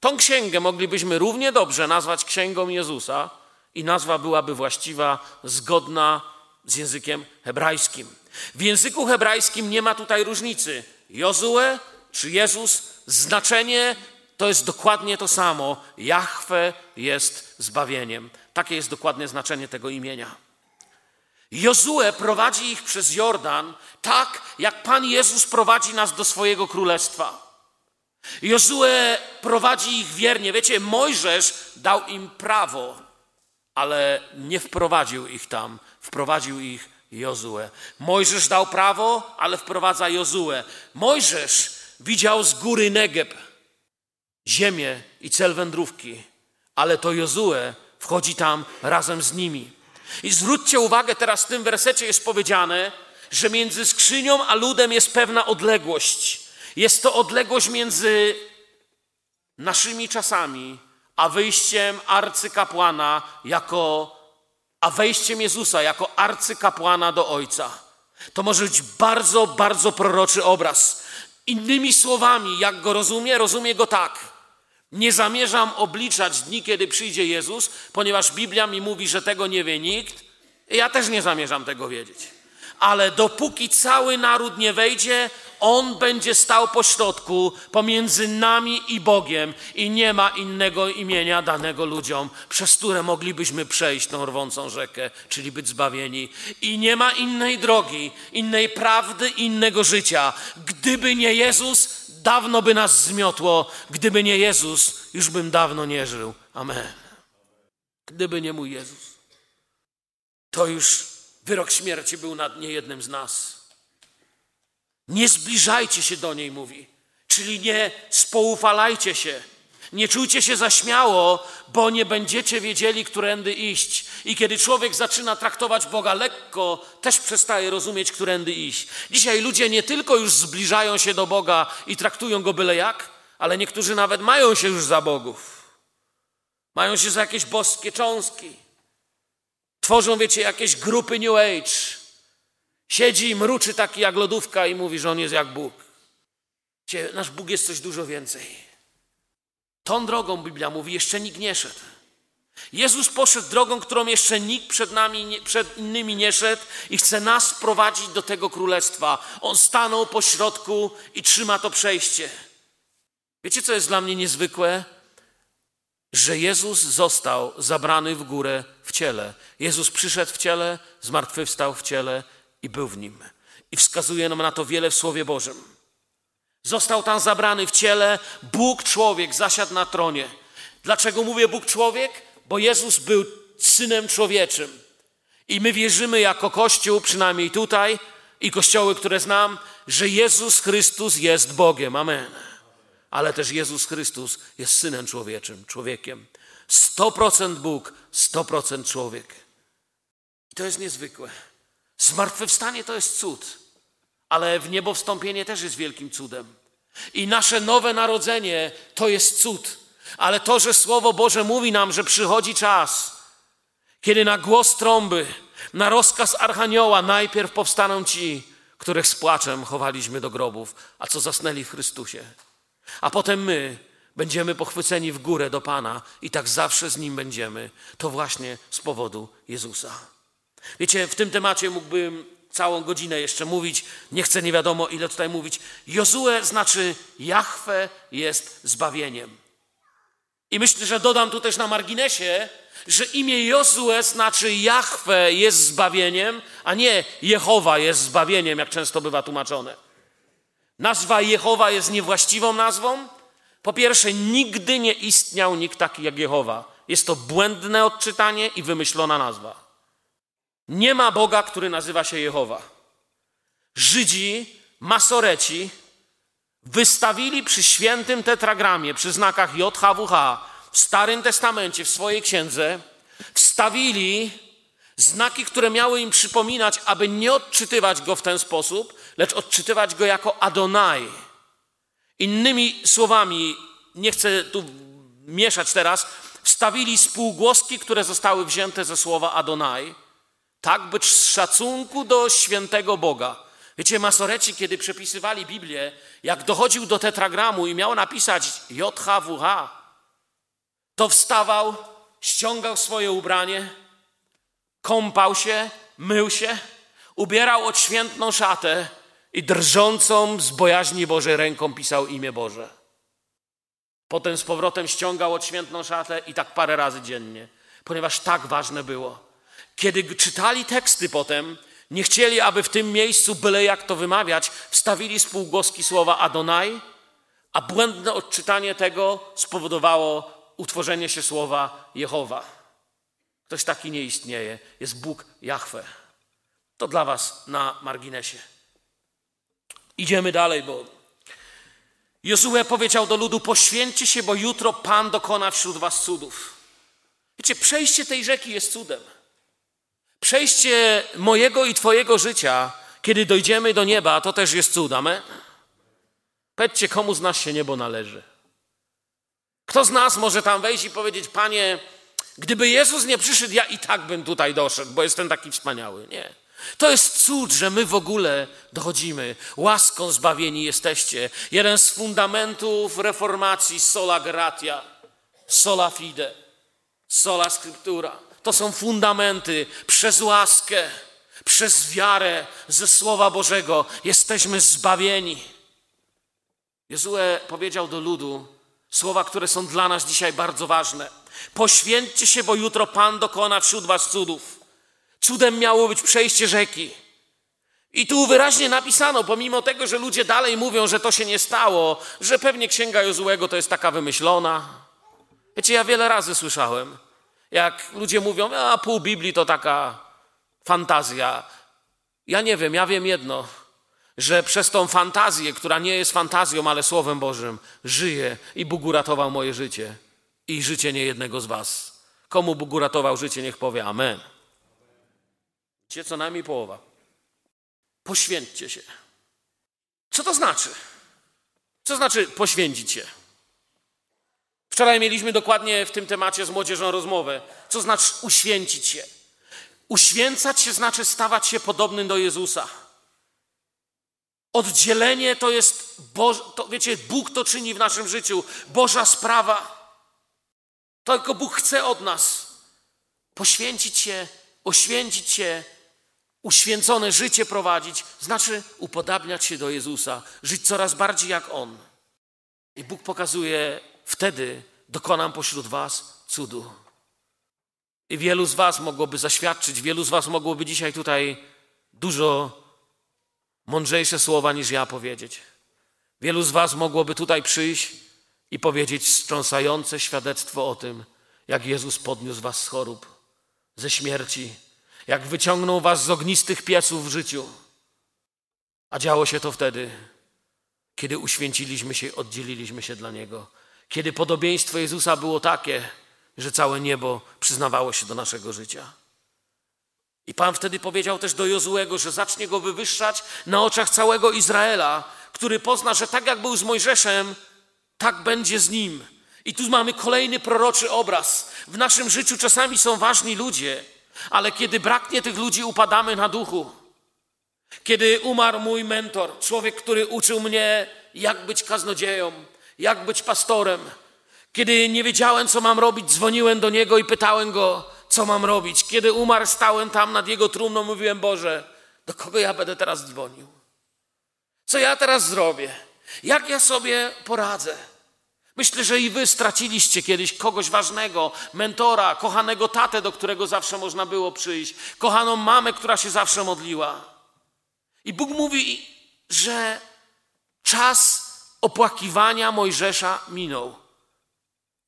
Tą księgę moglibyśmy równie dobrze nazwać księgą Jezusa i nazwa byłaby właściwa, zgodna z językiem hebrajskim. W języku hebrajskim nie ma tutaj różnicy. Jozue czy Jezus, znaczenie to jest dokładnie to samo. Jahwe jest zbawieniem. Takie jest dokładne znaczenie tego imienia. Jozue prowadzi ich przez Jordan tak, jak Pan Jezus prowadzi nas do swojego królestwa. Jozue prowadzi ich wiernie. Wiecie, Mojżesz dał im prawo, ale nie wprowadził ich tam. Wprowadził ich Jozue. Mojżesz dał prawo, ale wprowadza Jozue. Mojżesz widział z góry Negeb ziemię i cel wędrówki, ale to Jozue wchodzi tam razem z nimi. I zwróćcie uwagę, teraz w tym wersecie jest powiedziane, że między skrzynią a ludem jest pewna odległość. Jest to odległość między naszymi czasami, a wyjściem arcykapłana jako, a wejściem Jezusa jako arcykapłana do Ojca. To może być bardzo, bardzo proroczy obraz. Innymi słowami, jak go rozumie, rozumie go tak. Nie zamierzam obliczać dni, kiedy przyjdzie Jezus, ponieważ Biblia mi mówi, że tego nie wie nikt. Ja też nie zamierzam tego wiedzieć. Ale dopóki cały naród nie wejdzie, on będzie stał pośrodku pomiędzy nami i Bogiem i nie ma innego imienia danego ludziom, przez które moglibyśmy przejść tą rwącą rzekę, czyli być zbawieni. I nie ma innej drogi, innej prawdy, innego życia. Gdyby nie Jezus, dawno by nas zmiotło. Gdyby nie Jezus, już bym dawno nie żył. Amen. Gdyby nie mój Jezus, to już wyrok śmierci był nad niejednym z nas. Nie zbliżajcie się do niej, mówi. Czyli nie spoufalajcie się. Nie czujcie się za śmiało, bo nie będziecie wiedzieli, którędy iść. I kiedy człowiek zaczyna traktować Boga lekko, też przestaje rozumieć, którędy iść. Dzisiaj ludzie nie tylko już zbliżają się do Boga i traktują go byle jak, ale niektórzy nawet mają się już za bogów. Mają się za jakieś boskie cząstki. Tworzą, wiecie, jakieś grupy New Age Siedzi i mruczy taki jak lodówka i mówi, że on jest jak Bóg. Cie, nasz Bóg jest coś dużo więcej. Tą drogą Biblia mówi, jeszcze nikt nie szedł. Jezus poszedł drogą, którą jeszcze nikt przed nami, przed innymi nie szedł i chce nas prowadzić do tego królestwa. On stanął po środku i trzyma to przejście. Wiecie, co jest dla mnie niezwykłe? Że Jezus został zabrany w górę w ciele. Jezus przyszedł w ciele, zmartwychwstał w ciele i był w nim. I wskazuje nam na to wiele w Słowie Bożym. Został tam zabrany w ciele, Bóg człowiek zasiadł na tronie. Dlaczego mówię Bóg człowiek? Bo Jezus był synem człowieczym. I my wierzymy jako Kościół, przynajmniej tutaj i kościoły, które znam, że Jezus Chrystus jest Bogiem. Amen. Ale też Jezus Chrystus jest synem człowieczym, człowiekiem. 100% Bóg, 100% człowiek. I to jest niezwykłe. Zmartwychwstanie to jest cud, ale w niebo wstąpienie też jest wielkim cudem. I nasze nowe narodzenie to jest cud. Ale to, że Słowo Boże mówi nam, że przychodzi czas, kiedy na głos trąby, na rozkaz Archanioła najpierw powstaną ci, których z płaczem chowaliśmy do grobów, a co zasnęli w Chrystusie. A potem my będziemy pochwyceni w górę do Pana i tak zawsze z Nim będziemy. To właśnie z powodu Jezusa. Wiecie, w tym temacie mógłbym całą godzinę jeszcze mówić, nie chcę nie wiadomo ile tutaj mówić. Jozue znaczy Jahwe jest zbawieniem. I myślę, że dodam tu też na marginesie, że imię Jozue znaczy Jahwe jest zbawieniem, a nie Jehowa jest zbawieniem, jak często bywa tłumaczone. Nazwa Jehowa jest niewłaściwą nazwą. Po pierwsze, nigdy nie istniał nikt taki jak Jehowa. Jest to błędne odczytanie i wymyślona nazwa. Nie ma Boga, który nazywa się Jehowa. Żydzi, masoreci wystawili przy świętym tetragramie, przy znakach JHWH w Starym Testamencie, w swojej księdze, wstawili znaki, które miały im przypominać, aby nie odczytywać go w ten sposób, lecz odczytywać go jako Adonai. Innymi słowami, nie chcę tu mieszać teraz, wstawili spółgłoski, które zostały wzięte ze słowa Adonai, tak być z szacunku do świętego Boga. Wiecie, masoreci, kiedy przepisywali Biblię, jak dochodził do tetragramu i miał napisać JHWH, to wstawał, ściągał swoje ubranie, kąpał się, mył się, ubierał odświętną szatę i drżącą z bojaźni Bożej ręką pisał imię Boże. Potem z powrotem ściągał odświętną szatę i tak parę razy dziennie, ponieważ tak ważne było. Kiedy czytali teksty potem, nie chcieli, aby w tym miejscu, byle jak to wymawiać, wstawili spółgłoski słowa Adonai, a błędne odczytanie tego spowodowało utworzenie się słowa Jehowa. Ktoś taki nie istnieje. Jest Bóg Jahwe. To dla Was na marginesie. Idziemy dalej, bo Jozue powiedział do ludu: Poświęćcie się, bo jutro Pan dokona wśród Was cudów. Wiecie, przejście tej rzeki jest cudem. Przejście mojego i Twojego życia, kiedy dojdziemy do nieba, to też jest cud. Amen? Powiedzcie, komu z nas się niebo należy. Kto z nas może tam wejść i powiedzieć, Panie, gdyby Jezus nie przyszedł, ja i tak bym tutaj doszedł, bo jestem taki wspaniały. Nie. To jest cud, że my w ogóle dochodzimy. Łaską zbawieni jesteście. Jeden z fundamentów reformacji sola gratia, sola fide, sola scriptura. To są fundamenty. Przez łaskę, przez wiarę ze Słowa Bożego jesteśmy zbawieni. Jezue powiedział do ludu słowa, które są dla nas dzisiaj bardzo ważne. Poświęćcie się, bo jutro Pan dokona wśród was cudów. Cudem miało być przejście rzeki. I tu wyraźnie napisano, pomimo tego, że ludzie dalej mówią, że to się nie stało, że pewnie księga Jozułego to jest taka wymyślona. Wiecie, ja wiele razy słyszałem, jak ludzie mówią, a pół Biblii to taka fantazja. Ja nie wiem, ja wiem jedno, że przez tą fantazję, która nie jest fantazją, ale Słowem Bożym, żyję i Bóg uratował moje życie i życie niejednego z was. Komu Bóg uratował życie, niech powie Amen. Cię co najmniej połowa. Poświęćcie się. Co to znaczy? Co znaczy poświęcić się? Wczoraj mieliśmy dokładnie w tym temacie z młodzieżą rozmowę. Co znaczy uświęcić się? Uświęcać się znaczy stawać się podobnym do Jezusa. Oddzielenie to jest, Boże, to, wiecie, Bóg to czyni w naszym życiu. Boża sprawa. Tylko Bóg chce od nas. Poświęcić się, oświęcić się, uświęcone życie prowadzić, znaczy upodabniać się do Jezusa, żyć coraz bardziej jak On. I Bóg pokazuje, wtedy dokonam pośród Was cudu. I wielu z Was mogłoby zaświadczyć, wielu z Was mogłoby dzisiaj tutaj dużo mądrzejsze słowa niż ja powiedzieć. Wielu z Was mogłoby tutaj przyjść i powiedzieć wstrząsające świadectwo o tym, jak Jezus podniósł Was z chorób, ze śmierci, jak wyciągnął Was z ognistych pieców w życiu. A działo się to wtedy, kiedy uświęciliśmy się, oddzieliliśmy się dla Niego. Kiedy podobieństwo Jezusa było takie, że całe niebo przyznawało się do naszego życia. I Pan wtedy powiedział też do Jozułego, że zacznie go wywyższać na oczach całego Izraela, który pozna, że tak jak był z Mojżeszem, tak będzie z nim. I tu mamy kolejny proroczy obraz. W naszym życiu czasami są ważni ludzie, ale kiedy braknie tych ludzi, upadamy na duchu. Kiedy umarł mój mentor, człowiek, który uczył mnie, jak być kaznodzieją, jak być pastorem, kiedy nie wiedziałem, co mam robić, dzwoniłem do niego i pytałem go, co mam robić. Kiedy umarł, stałem tam nad jego trumną, mówiłem: Boże, do kogo ja będę teraz dzwonił? Co ja teraz zrobię? Jak ja sobie poradzę? Myślę, że i wy straciliście kiedyś kogoś ważnego, mentora, kochanego tatę, do którego zawsze można było przyjść, kochaną mamę, która się zawsze modliła. I Bóg mówi, że czas opłakiwania Mojżesza minął.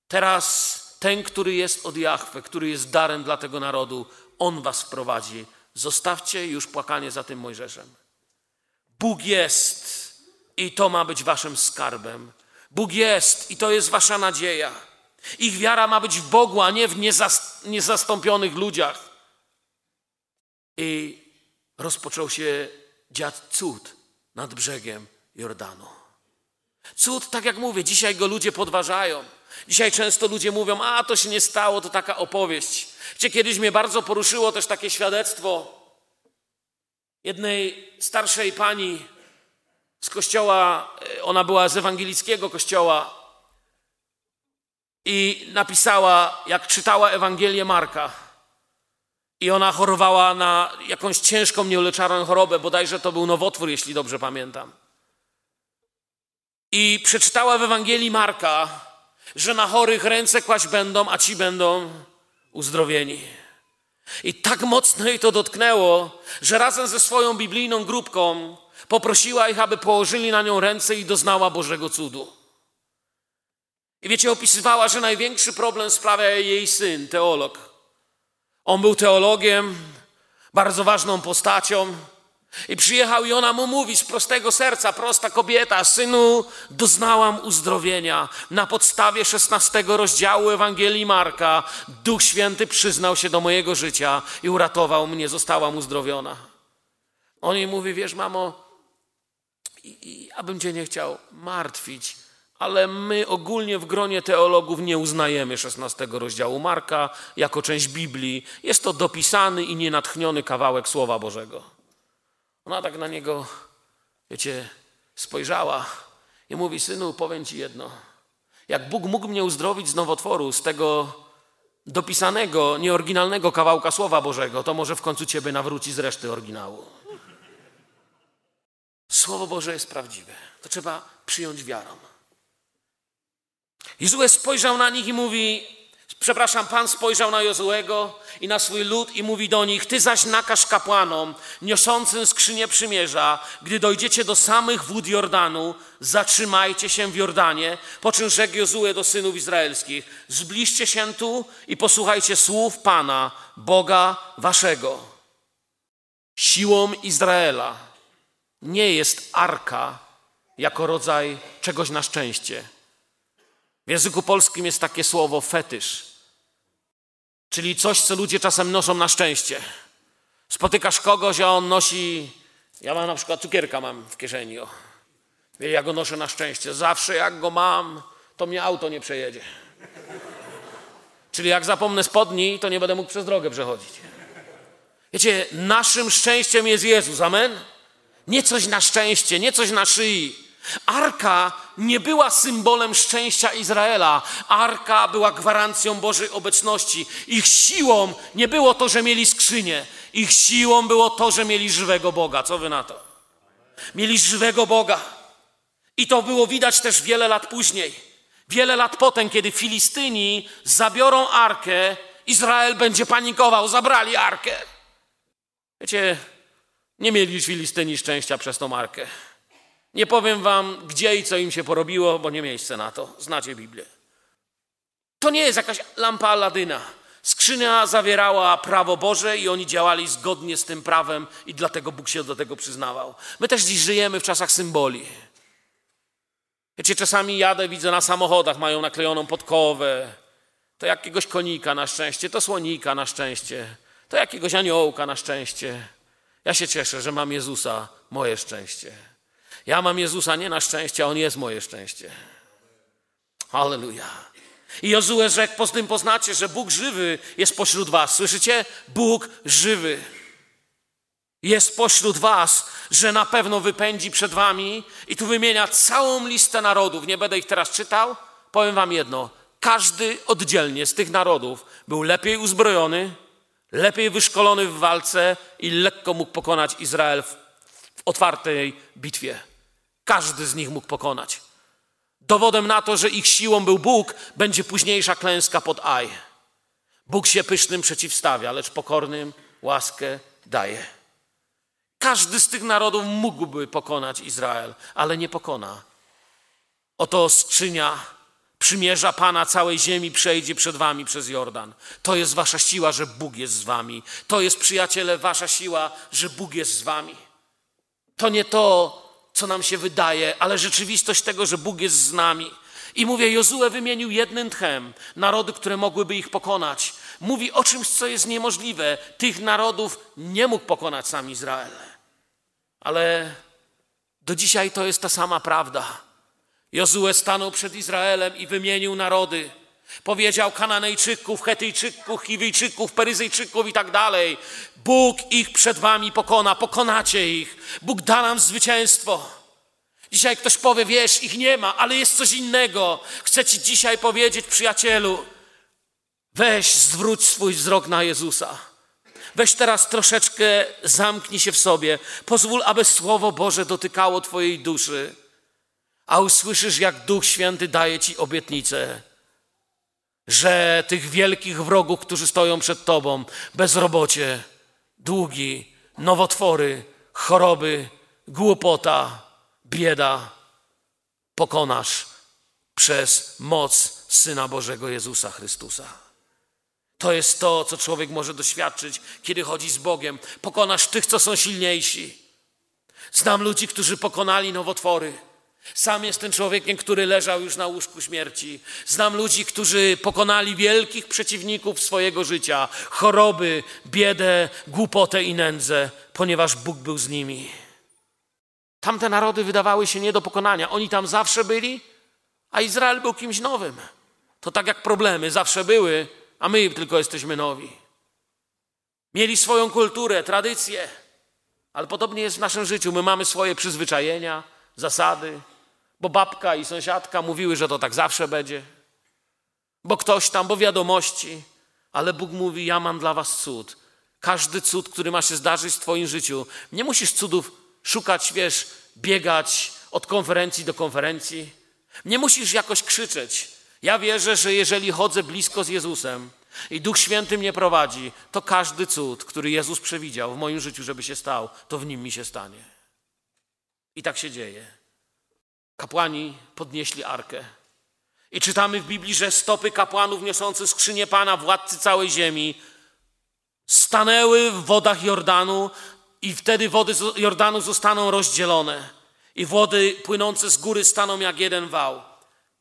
Teraz ten, który jest od Jahwe, który jest darem dla tego narodu, on was wprowadzi Zostawcie już płakanie za tym Mojżeszem. Bóg jest i to ma być waszym skarbem. Bóg jest i to jest wasza nadzieja. Ich wiara ma być w Bogu, a nie w niezastąpionych ludziach. I rozpoczął się dziać cud nad brzegiem Jordanu. Cud, tak jak mówię, dzisiaj go ludzie podważają. Dzisiaj często ludzie mówią, a to się nie stało, to taka opowieść. Gdzie kiedyś mnie bardzo poruszyło też takie świadectwo jednej starszej pani z kościoła, e, ona była z ewangelickiego kościoła i napisała, jak czytała Ewangelię Marka. I ona chorowała na jakąś ciężką, nieuleczalną chorobę, bodajże to był nowotwór, jeśli dobrze pamiętam. I przeczytała w Ewangelii Marka, że na chorych ręce kłaść będą, a ci będą uzdrowieni. I tak mocno jej to dotknęło, że razem ze swoją biblijną grupką poprosiła ich, aby położyli na nią ręce i doznała Bożego cudu. I wiecie, opisywała, że największy problem sprawia jej syn, teolog. On był teologiem, bardzo ważną postacią. I przyjechał i ona mu mówi z prostego serca, prosta kobieta, synu, doznałam uzdrowienia. Na podstawie 16 rozdziału Ewangelii Marka Duch Święty przyznał się do mojego życia i uratował mnie, zostałam uzdrowiona. On jej mówi, wiesz mamo, i, ja cię nie chciał martwić, ale my ogólnie w gronie teologów nie uznajemy 16 rozdziału Marka jako część Biblii. Jest to dopisany i nienatchniony kawałek Słowa Bożego. Ona tak na niego, wiecie, spojrzała i mówi: Synu, powiem ci jedno. Jak Bóg mógł mnie uzdrowić z nowotworu, z tego dopisanego, nieoryginalnego kawałka Słowa Bożego, to może w końcu ciebie nawróci z reszty oryginału. Słowo Boże jest prawdziwe. To trzeba przyjąć wiarą. Jozue spojrzał na nich i mówi, przepraszam, Pan spojrzał na Jozuego i na swój lud i mówi do nich, ty zaś nakaż kapłanom niosącym skrzynię przymierza, gdy dojdziecie do samych wód Jordanu, zatrzymajcie się w Jordanie, po czym rzekł Jozue do synów izraelskich, zbliżcie się tu i posłuchajcie słów Pana, Boga waszego. Siłą Izraela nie jest arka jako rodzaj czegoś na szczęście w języku polskim jest takie słowo fetysz, czyli coś, co ludzie czasem noszą na szczęście. Spotykasz kogoś, a on nosi, ja mam na przykład cukierka mam w kieszeni, o. ja go noszę na szczęście. Zawsze jak go mam, to mnie auto nie przejedzie. Czyli jak zapomnę spodni, to nie będę mógł przez drogę przechodzić. Wiecie, naszym szczęściem jest Jezus, amen? Nie coś na szczęście, nie coś na szyi. Arka nie była symbolem szczęścia Izraela. Arka była gwarancją Bożej obecności. Ich siłą nie było to, że mieli skrzynię. Ich siłą było to, że mieli żywego Boga. Co wy na to? Mieli żywego Boga. I to było widać też wiele lat później. Wiele lat potem, kiedy Filistyni zabiorą arkę, Izrael będzie panikował. Zabrali arkę. Wiecie, nie mieli Filistyni szczęścia przez tą arkę. Nie powiem wam, gdzie i co im się porobiło, bo nie miejsce na to. Znacie Biblię. To nie jest jakaś lampa Aladyna. Skrzynia zawierała prawo Boże i oni działali zgodnie z tym prawem i dlatego Bóg się do tego przyznawał. My też dziś żyjemy w czasach symboli. Wiecie, czasami jadę, widzę na samochodach, mają naklejoną podkowę. To jakiegoś konika na szczęście, to słonika na szczęście, to jakiegoś aniołka na szczęście. Ja się cieszę, że mam Jezusa, moje szczęście. Ja mam Jezusa nie na szczęście, a On jest moje szczęście. Halleluja. I Jozue rzekł, po tym poznacie, że Bóg żywy jest pośród was. Słyszycie? Bóg żywy jest pośród was, że na pewno wypędzi przed wami. I tu wymienia całą listę narodów. Nie będę ich teraz czytał. Powiem wam jedno. Każdy oddzielnie z tych narodów był lepiej uzbrojony, lepiej wyszkolony w walce i lekko mógł pokonać Izrael w otwartej bitwie. Każdy z nich mógł pokonać. Dowodem na to, że ich siłą był Bóg, będzie późniejsza klęska pod Aj. Bóg się pysznym przeciwstawia, lecz pokornym łaskę daje. Każdy z tych narodów mógłby pokonać Izrael, ale nie pokona. Oto skrzynia przymierza Pana całej ziemi przejdzie przed wami przez Jordan. To jest wasza siła, że Bóg jest z wami. To jest, przyjaciele, wasza siła, że Bóg jest z wami. To nie to, co nam się wydaje, ale rzeczywistość tego, że Bóg jest z nami. I mówię, Jozue wymienił jednym tchem narody, które mogłyby ich pokonać. Mówi o czymś, co jest niemożliwe. Tych narodów nie mógł pokonać sam Izrael. Ale do dzisiaj to jest ta sama prawda. Jozue stanął przed Izraelem i wymienił narody. Powiedział Kananejczyków, Chetyjczyków, Chiwijczyków, Peryzyjczyków i tak dalej. Bóg ich przed wami pokona, pokonacie ich. Bóg da nam zwycięstwo. Dzisiaj ktoś powie, wiesz, ich nie ma, ale jest coś innego. Chcę ci dzisiaj powiedzieć, przyjacielu, weź, zwróć swój wzrok na Jezusa. Weź teraz troszeczkę, zamknij się w sobie. Pozwól, aby Słowo Boże dotykało Twojej duszy, a usłyszysz, jak Duch Święty daje Ci obietnicę, że tych wielkich wrogów, którzy stoją przed Tobą, bezrobocie, długi, nowotwory, choroby, głupota, bieda, pokonasz przez moc Syna Bożego Jezusa Chrystusa. To jest to, co człowiek może doświadczyć, kiedy chodzi z Bogiem. Pokonasz tych, co są silniejsi. Znam ludzi, którzy pokonali nowotwory. Sam jestem człowiekiem, który leżał już na łóżku śmierci. Znam ludzi, którzy pokonali wielkich przeciwników swojego życia, choroby, biedę, głupotę i nędzę, ponieważ Bóg był z nimi. Tamte narody wydawały się nie do pokonania. Oni tam zawsze byli, a Izrael był kimś nowym. To tak jak problemy zawsze były, a my tylko jesteśmy nowi. Mieli swoją kulturę, tradycję, ale podobnie jest w naszym życiu. My mamy swoje przyzwyczajenia, zasady, bo babka i sąsiadka mówiły, że to tak zawsze będzie, bo ktoś tam, bo wiadomości, ale Bóg mówi: Ja mam dla Was cud. Każdy cud, który ma się zdarzyć w Twoim życiu, nie musisz cudów szukać, wiesz, biegać od konferencji do konferencji. Nie musisz jakoś krzyczeć. Ja wierzę, że jeżeli chodzę blisko z Jezusem i Duch Święty mnie prowadzi, to każdy cud, który Jezus przewidział w moim życiu, żeby się stał, to w nim mi się stanie. I tak się dzieje. Kapłani podnieśli arkę. I czytamy w Biblii, że stopy kapłanów niosących skrzynię Pana, władcy całej ziemi, stanęły w wodach Jordanu i wtedy wody Jordanu zostaną rozdzielone i wody płynące z góry staną jak jeden wał.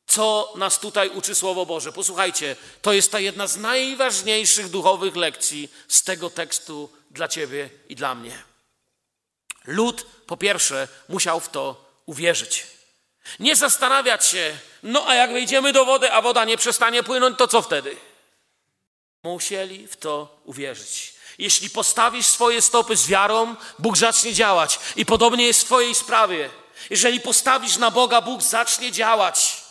Co nas tutaj uczy Słowo Boże? Posłuchajcie, to jest ta jedna z najważniejszych duchowych lekcji z tego tekstu dla Ciebie i dla mnie. Lud, po pierwsze, musiał w to uwierzyć. Nie zastanawiać się, no a jak wejdziemy do wody, a woda nie przestanie płynąć, to co wtedy? Musieli w to uwierzyć. Jeśli postawisz swoje stopy z wiarą, Bóg zacznie działać. I podobnie jest w Twojej sprawie. Jeżeli postawisz na Boga, Bóg zacznie działać.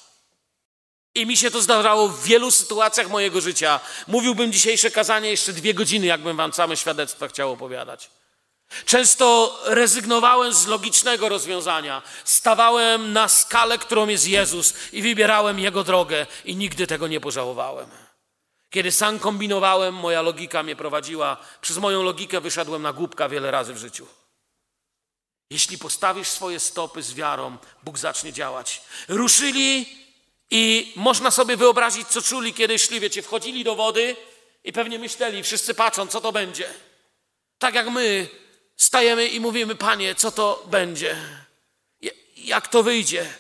I mi się to zdarzało w wielu sytuacjach mojego życia. Mówiłbym dzisiejsze kazanie jeszcze dwie godziny, jakbym Wam same świadectwa chciał opowiadać. Często rezygnowałem z logicznego rozwiązania, stawałem na skalę, którą jest Jezus i wybierałem Jego drogę i nigdy tego nie pożałowałem. Kiedy sam kombinowałem, moja logika mnie prowadziła. Przez moją logikę wyszedłem na głupka wiele razy w życiu. Jeśli postawisz swoje stopy z wiarą, Bóg zacznie działać. Ruszyli i można sobie wyobrazić, co czuli, kiedy szli, wiecie, wchodzili do wody i pewnie myśleli, wszyscy patrzą, co to będzie. Tak jak my stajemy i mówimy, Panie, co to będzie? Jak to wyjdzie?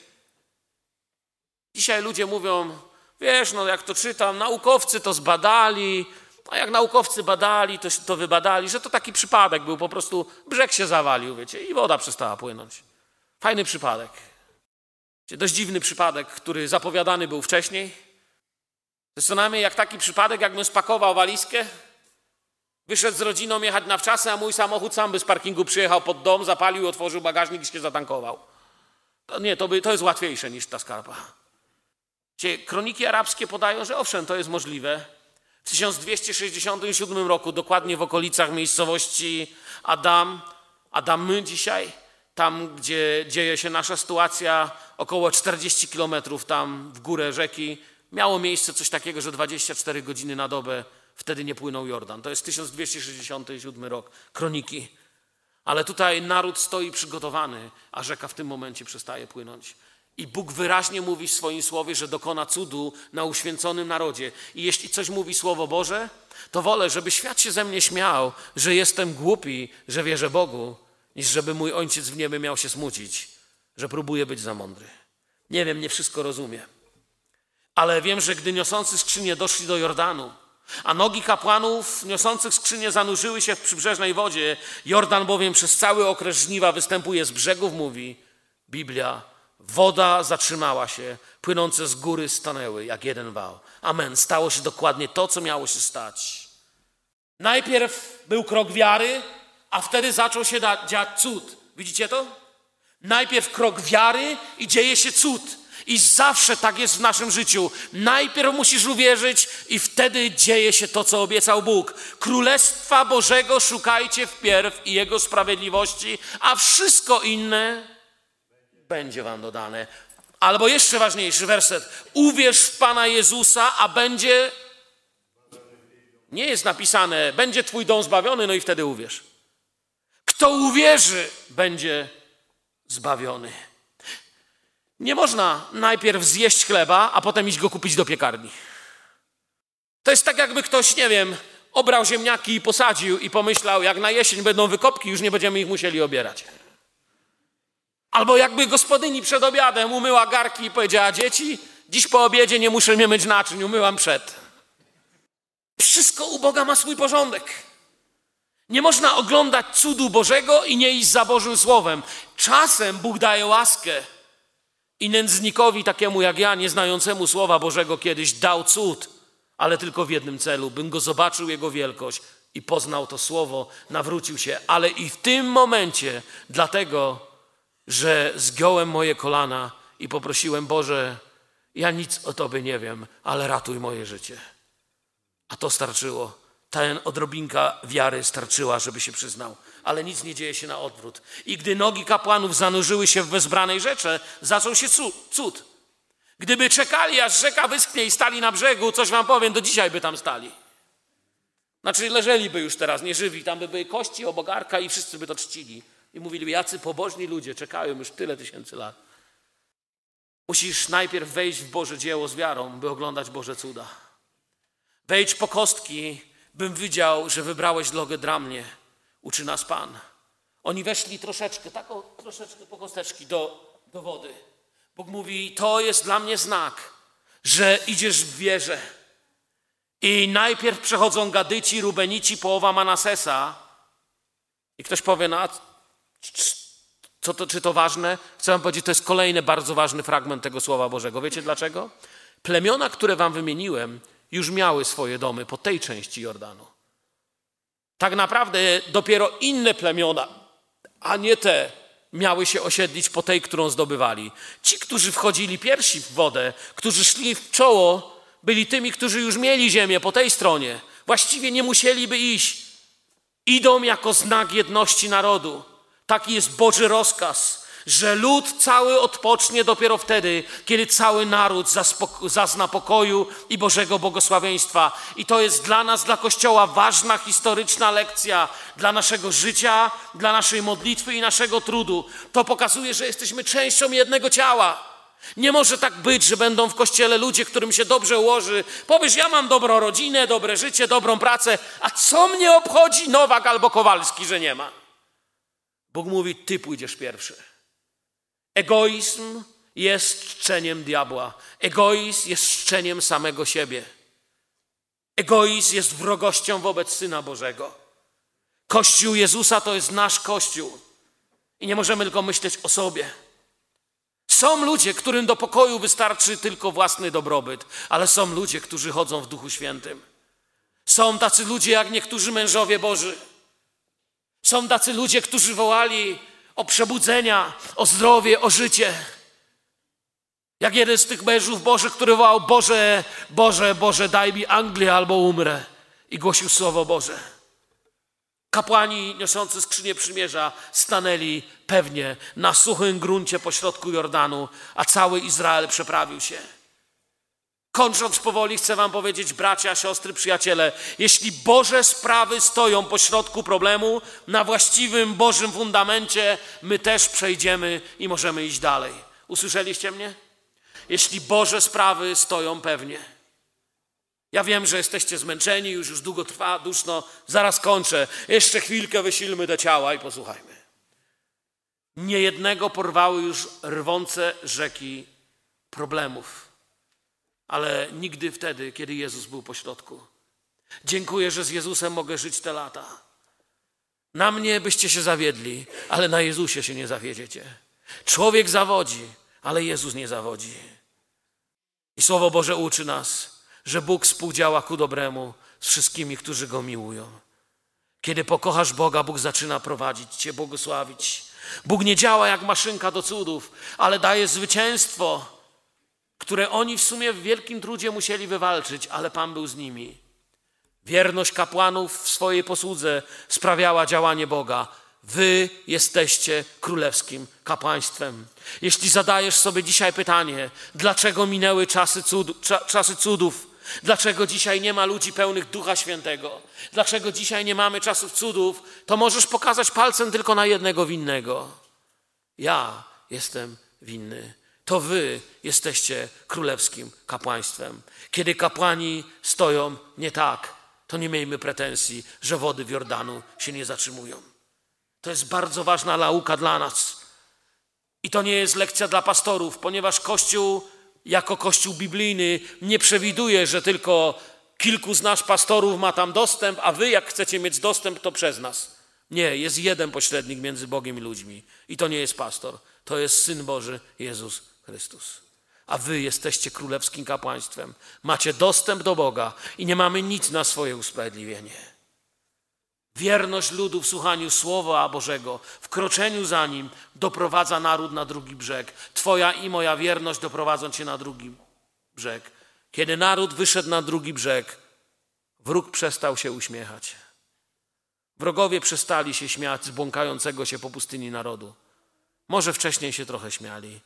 Dzisiaj ludzie mówią, wiesz, no jak to czytam, naukowcy to zbadali, a jak naukowcy badali, to, to wybadali, że to taki przypadek był, po prostu brzeg się zawalił, wiecie, i woda przestała płynąć. Fajny przypadek. Dość dziwny przypadek, który zapowiadany był wcześniej. Zastanawiam się, jak taki przypadek, jakbym spakował walizkę, wyszedł z rodziną jechać na wczasy, a mój samochód sam by z parkingu przyjechał pod dom, zapalił, otworzył bagażnik i się zatankował. To nie, to, by, to jest łatwiejsze niż ta skarpa. Cie, kroniki arabskie podają, że owszem, to jest możliwe. W 1267 roku, dokładnie w okolicach miejscowości Adam, Adamy dzisiaj, tam gdzie dzieje się nasza sytuacja, około 40 kilometrów tam w górę rzeki, miało miejsce coś takiego, że 24 godziny na dobę wtedy nie płynął Jordan. To jest 1267 rok, kroniki. Ale tutaj naród stoi przygotowany, a rzeka w tym momencie przestaje płynąć. I Bóg wyraźnie mówi w swoim słowie, że dokona cudu na uświęconym narodzie. I jeśli coś mówi Słowo Boże, to wolę, żeby świat się ze mnie śmiał, że jestem głupi, że wierzę Bogu, niż żeby mój ojciec w niebie miał się smucić, że próbuje być za mądry. Nie wiem, nie wszystko rozumiem. Ale wiem, że gdy niosący skrzynię doszli do Jordanu, a nogi kapłanów niosących skrzynię zanurzyły się w przybrzeżnej wodzie, Jordan bowiem przez cały okres żniwa występuje z brzegów, mówi Biblia, woda zatrzymała się, płynące z góry stanęły jak jeden wał. Amen. Stało się dokładnie to, co miało się stać. Najpierw był krok wiary, a wtedy zaczął się dziać cud. Widzicie to? Najpierw krok wiary i dzieje się cud. I zawsze tak jest w naszym życiu. Najpierw musisz uwierzyć, i wtedy dzieje się to, co obiecał Bóg. Królestwa Bożego szukajcie wpierw i Jego sprawiedliwości, a wszystko inne będzie Wam dodane. Albo jeszcze ważniejszy werset. Uwierz w Pana Jezusa, a będzie. Nie jest napisane, będzie Twój dom zbawiony, no i wtedy uwierz. Kto uwierzy, będzie zbawiony. Nie można najpierw zjeść chleba, a potem iść go kupić do piekarni. To jest tak, jakby ktoś, nie wiem, obrał ziemniaki i posadził i pomyślał, jak na jesień będą wykopki, już nie będziemy ich musieli obierać. Albo jakby gospodyni przed obiadem umyła garki i powiedziała, dzieci, dziś po obiedzie nie muszę mnie myć naczyń, umyłam przed. Wszystko u Boga ma swój porządek. Nie można oglądać cudu Bożego i nie iść za Bożym Słowem. Czasem Bóg daje łaskę i nędznikowi takiemu jak ja, nieznającemu Słowa Bożego kiedyś dał cud, ale tylko w jednym celu, bym go zobaczył Jego wielkość i poznał to Słowo, nawrócił się. Ale i w tym momencie, dlatego, że zgiąłem moje kolana i poprosiłem Boże, ja nic o Tobie nie wiem, ale ratuj moje życie. A to starczyło. Ten odrobinka wiary starczyła, żeby się przyznał ale nic nie dzieje się na odwrót. I gdy nogi kapłanów zanurzyły się w wezbranej rzece, zaczął się cud. Gdyby czekali, aż rzeka wyschnie i stali na brzegu, coś wam powiem, do dzisiaj by tam stali. Znaczy leżeliby już teraz, nie żywi, tam by były kości, obogarka i wszyscy by to czcili. I mówiliby, jacy pobożni ludzie czekają już tyle tysięcy lat. Musisz najpierw wejść w Boże dzieło z wiarą, by oglądać Boże cuda. Wejdź po kostki, bym widział, że wybrałeś drogę dla mnie uczy nas Pan. Oni weszli troszeczkę, tak o, troszeczkę po kosteczki do, do wody. Bóg mówi, to jest dla mnie znak, że idziesz w wierze. I najpierw przechodzą Gadyci, Rubenici, połowa Manasesa. I ktoś powie, no co to, czy to ważne? Chcę wam powiedzieć, to jest kolejny bardzo ważny fragment tego Słowa Bożego. Wiecie dlaczego? Plemiona, które wam wymieniłem, już miały swoje domy po tej części Jordanu. Tak naprawdę dopiero inne plemiona, a nie te, miały się osiedlić po tej, którą zdobywali. Ci, którzy wchodzili pierwsi w wodę, którzy szli w czoło, byli tymi, którzy już mieli ziemię po tej stronie. Właściwie nie musieliby iść. Idą jako znak jedności narodu. Taki jest Boży rozkaz że lud cały odpocznie dopiero wtedy, kiedy cały naród zazna pokoju i Bożego błogosławieństwa. I to jest dla nas, dla Kościoła, ważna historyczna lekcja dla naszego życia, dla naszej modlitwy i naszego trudu. To pokazuje, że jesteśmy częścią jednego ciała. Nie może tak być, że będą w kościele ludzie, którym się dobrze ułoży. Powiesz, ja mam dobrą rodzinę, dobre życie, dobrą pracę, a co mnie obchodzi Nowak albo Kowalski, że nie ma? Bóg mówi, ty pójdziesz pierwszy. Egoizm jest czczeniem diabła. Egoizm jest czczeniem samego siebie. Egoizm jest wrogością wobec Syna Bożego. Kościół Jezusa to jest nasz Kościół. I nie możemy tylko myśleć o sobie. Są ludzie, którym do pokoju wystarczy tylko własny dobrobyt, ale są ludzie, którzy chodzą w Duchu Świętym. Są tacy ludzie jak niektórzy mężowie Boży. Są tacy ludzie, którzy wołali o przebudzenia, o zdrowie, o życie. Jak jeden z tych mężów Bożych, który wołał: Boże, Boże, Boże, daj mi Anglię albo umrę. I głosił słowo Boże. Kapłani niosący skrzynię przymierza stanęli pewnie na suchym gruncie pośrodku Jordanu, a cały Izrael przeprawił się. Kończąc powoli, chcę Wam powiedzieć, bracia, siostry, przyjaciele, jeśli Boże sprawy stoją pośrodku problemu, na właściwym Bożym fundamencie, my też przejdziemy i możemy iść dalej. Usłyszeliście mnie? Jeśli Boże sprawy stoją pewnie. Ja wiem, że jesteście zmęczeni, już już długo trwa, duszno, zaraz kończę. Jeszcze chwilkę wysilmy do ciała i posłuchajmy. Niejednego porwały już rwące rzeki problemów, ale nigdy wtedy, kiedy Jezus był pośrodku. Dziękuję, że z Jezusem mogę żyć te lata. Na mnie byście się zawiedli, ale na Jezusie się nie zawiedziecie. Człowiek zawodzi, ale Jezus nie zawodzi. I Słowo Boże uczy nas, że Bóg współdziała ku dobremu z wszystkimi, którzy Go miłują. Kiedy pokochasz Boga, Bóg zaczyna prowadzić Cię, błogosławić. Bóg nie działa jak maszynka do cudów, ale daje zwycięstwo, które oni w sumie w wielkim trudzie musieli wywalczyć, ale Pan był z nimi. Wierność kapłanów w swojej posłudze sprawiała działanie Boga. Wy jesteście królewskim kapłaństwem. Jeśli zadajesz sobie dzisiaj pytanie, dlaczego minęły czasy, cud, cza, czasy cudów, dlaczego dzisiaj nie ma ludzi pełnych Ducha Świętego, dlaczego dzisiaj nie mamy czasów cudów, to możesz pokazać palcem tylko na jednego winnego. Ja jestem winny. To wy jesteście królewskim kapłaństwem. Kiedy kapłani stoją nie tak, to nie miejmy pretensji, że wody w Jordanu się nie zatrzymują. To jest bardzo ważna nauka dla nas. I to nie jest lekcja dla pastorów, ponieważ Kościół, jako Kościół biblijny, nie przewiduje, że tylko kilku z nas pastorów ma tam dostęp, a wy, jak chcecie mieć dostęp, to przez nas. Nie, jest jeden pośrednik między Bogiem i ludźmi. I to nie jest pastor, to jest Syn Boży, Jezus Chrystus. A wy jesteście królewskim kapłaństwem. Macie dostęp do Boga i nie mamy nic na swoje usprawiedliwienie. Wierność ludu w słuchaniu Słowa Bożego, w kroczeniu za Nim doprowadza naród na drugi brzeg. Twoja i moja wierność doprowadzą Cię na drugi brzeg. Kiedy naród wyszedł na drugi brzeg, wróg przestał się uśmiechać. Wrogowie przestali się śmiać z błąkającego się po pustyni narodu. Może wcześniej się trochę śmiali,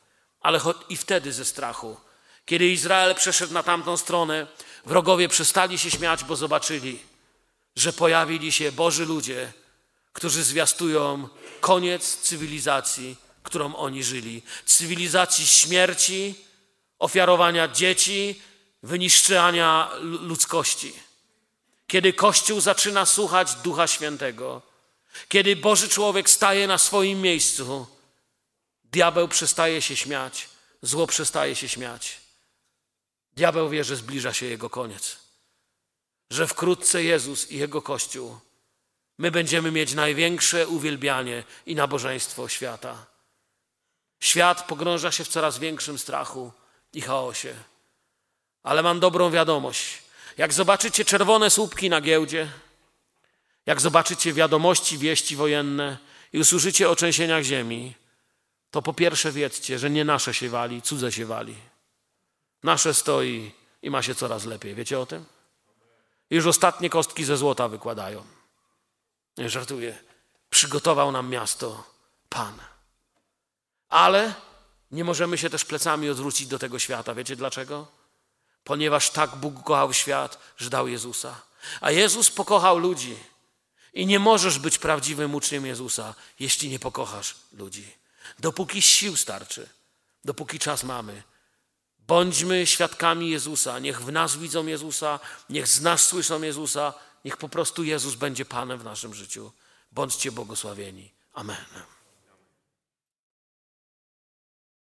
ale i wtedy ze strachu. Kiedy Izrael przeszedł na tamtą stronę, wrogowie przestali się śmiać, bo zobaczyli, że pojawili się Boży ludzie, którzy zwiastują koniec cywilizacji, którą oni żyli. Cywilizacji śmierci, ofiarowania dzieci, wyniszczania ludzkości. Kiedy Kościół zaczyna słuchać Ducha Świętego, kiedy Boży człowiek staje na swoim miejscu, diabeł przestaje się śmiać, zło przestaje się śmiać. Diabeł wie, że zbliża się jego koniec że wkrótce Jezus i Jego Kościół my będziemy mieć największe uwielbianie i nabożeństwo świata. Świat pogrąża się w coraz większym strachu i chaosie. Ale mam dobrą wiadomość. Jak zobaczycie czerwone słupki na giełdzie, jak zobaczycie wiadomości, wieści wojenne i usłyszycie o trzęsieniach ziemi, to po pierwsze wiedzcie, że nie nasze się wali, cudze się wali. Nasze stoi i ma się coraz lepiej. Wiecie o tym? Już ostatnie kostki ze złota wykładają. Nie żartuję. Przygotował nam miasto Pan. Ale nie możemy się też plecami odwrócić do tego świata. Wiecie dlaczego? Ponieważ tak Bóg kochał świat, że dał Jezusa. A Jezus pokochał ludzi. I nie możesz być prawdziwym uczniem Jezusa, jeśli nie pokochasz ludzi. Dopóki sił starczy, dopóki czas mamy, Bądźmy świadkami Jezusa. Niech w nas widzą Jezusa, niech z nas słyszą Jezusa, niech po prostu Jezus będzie Panem w naszym życiu. Bądźcie błogosławieni. Amen.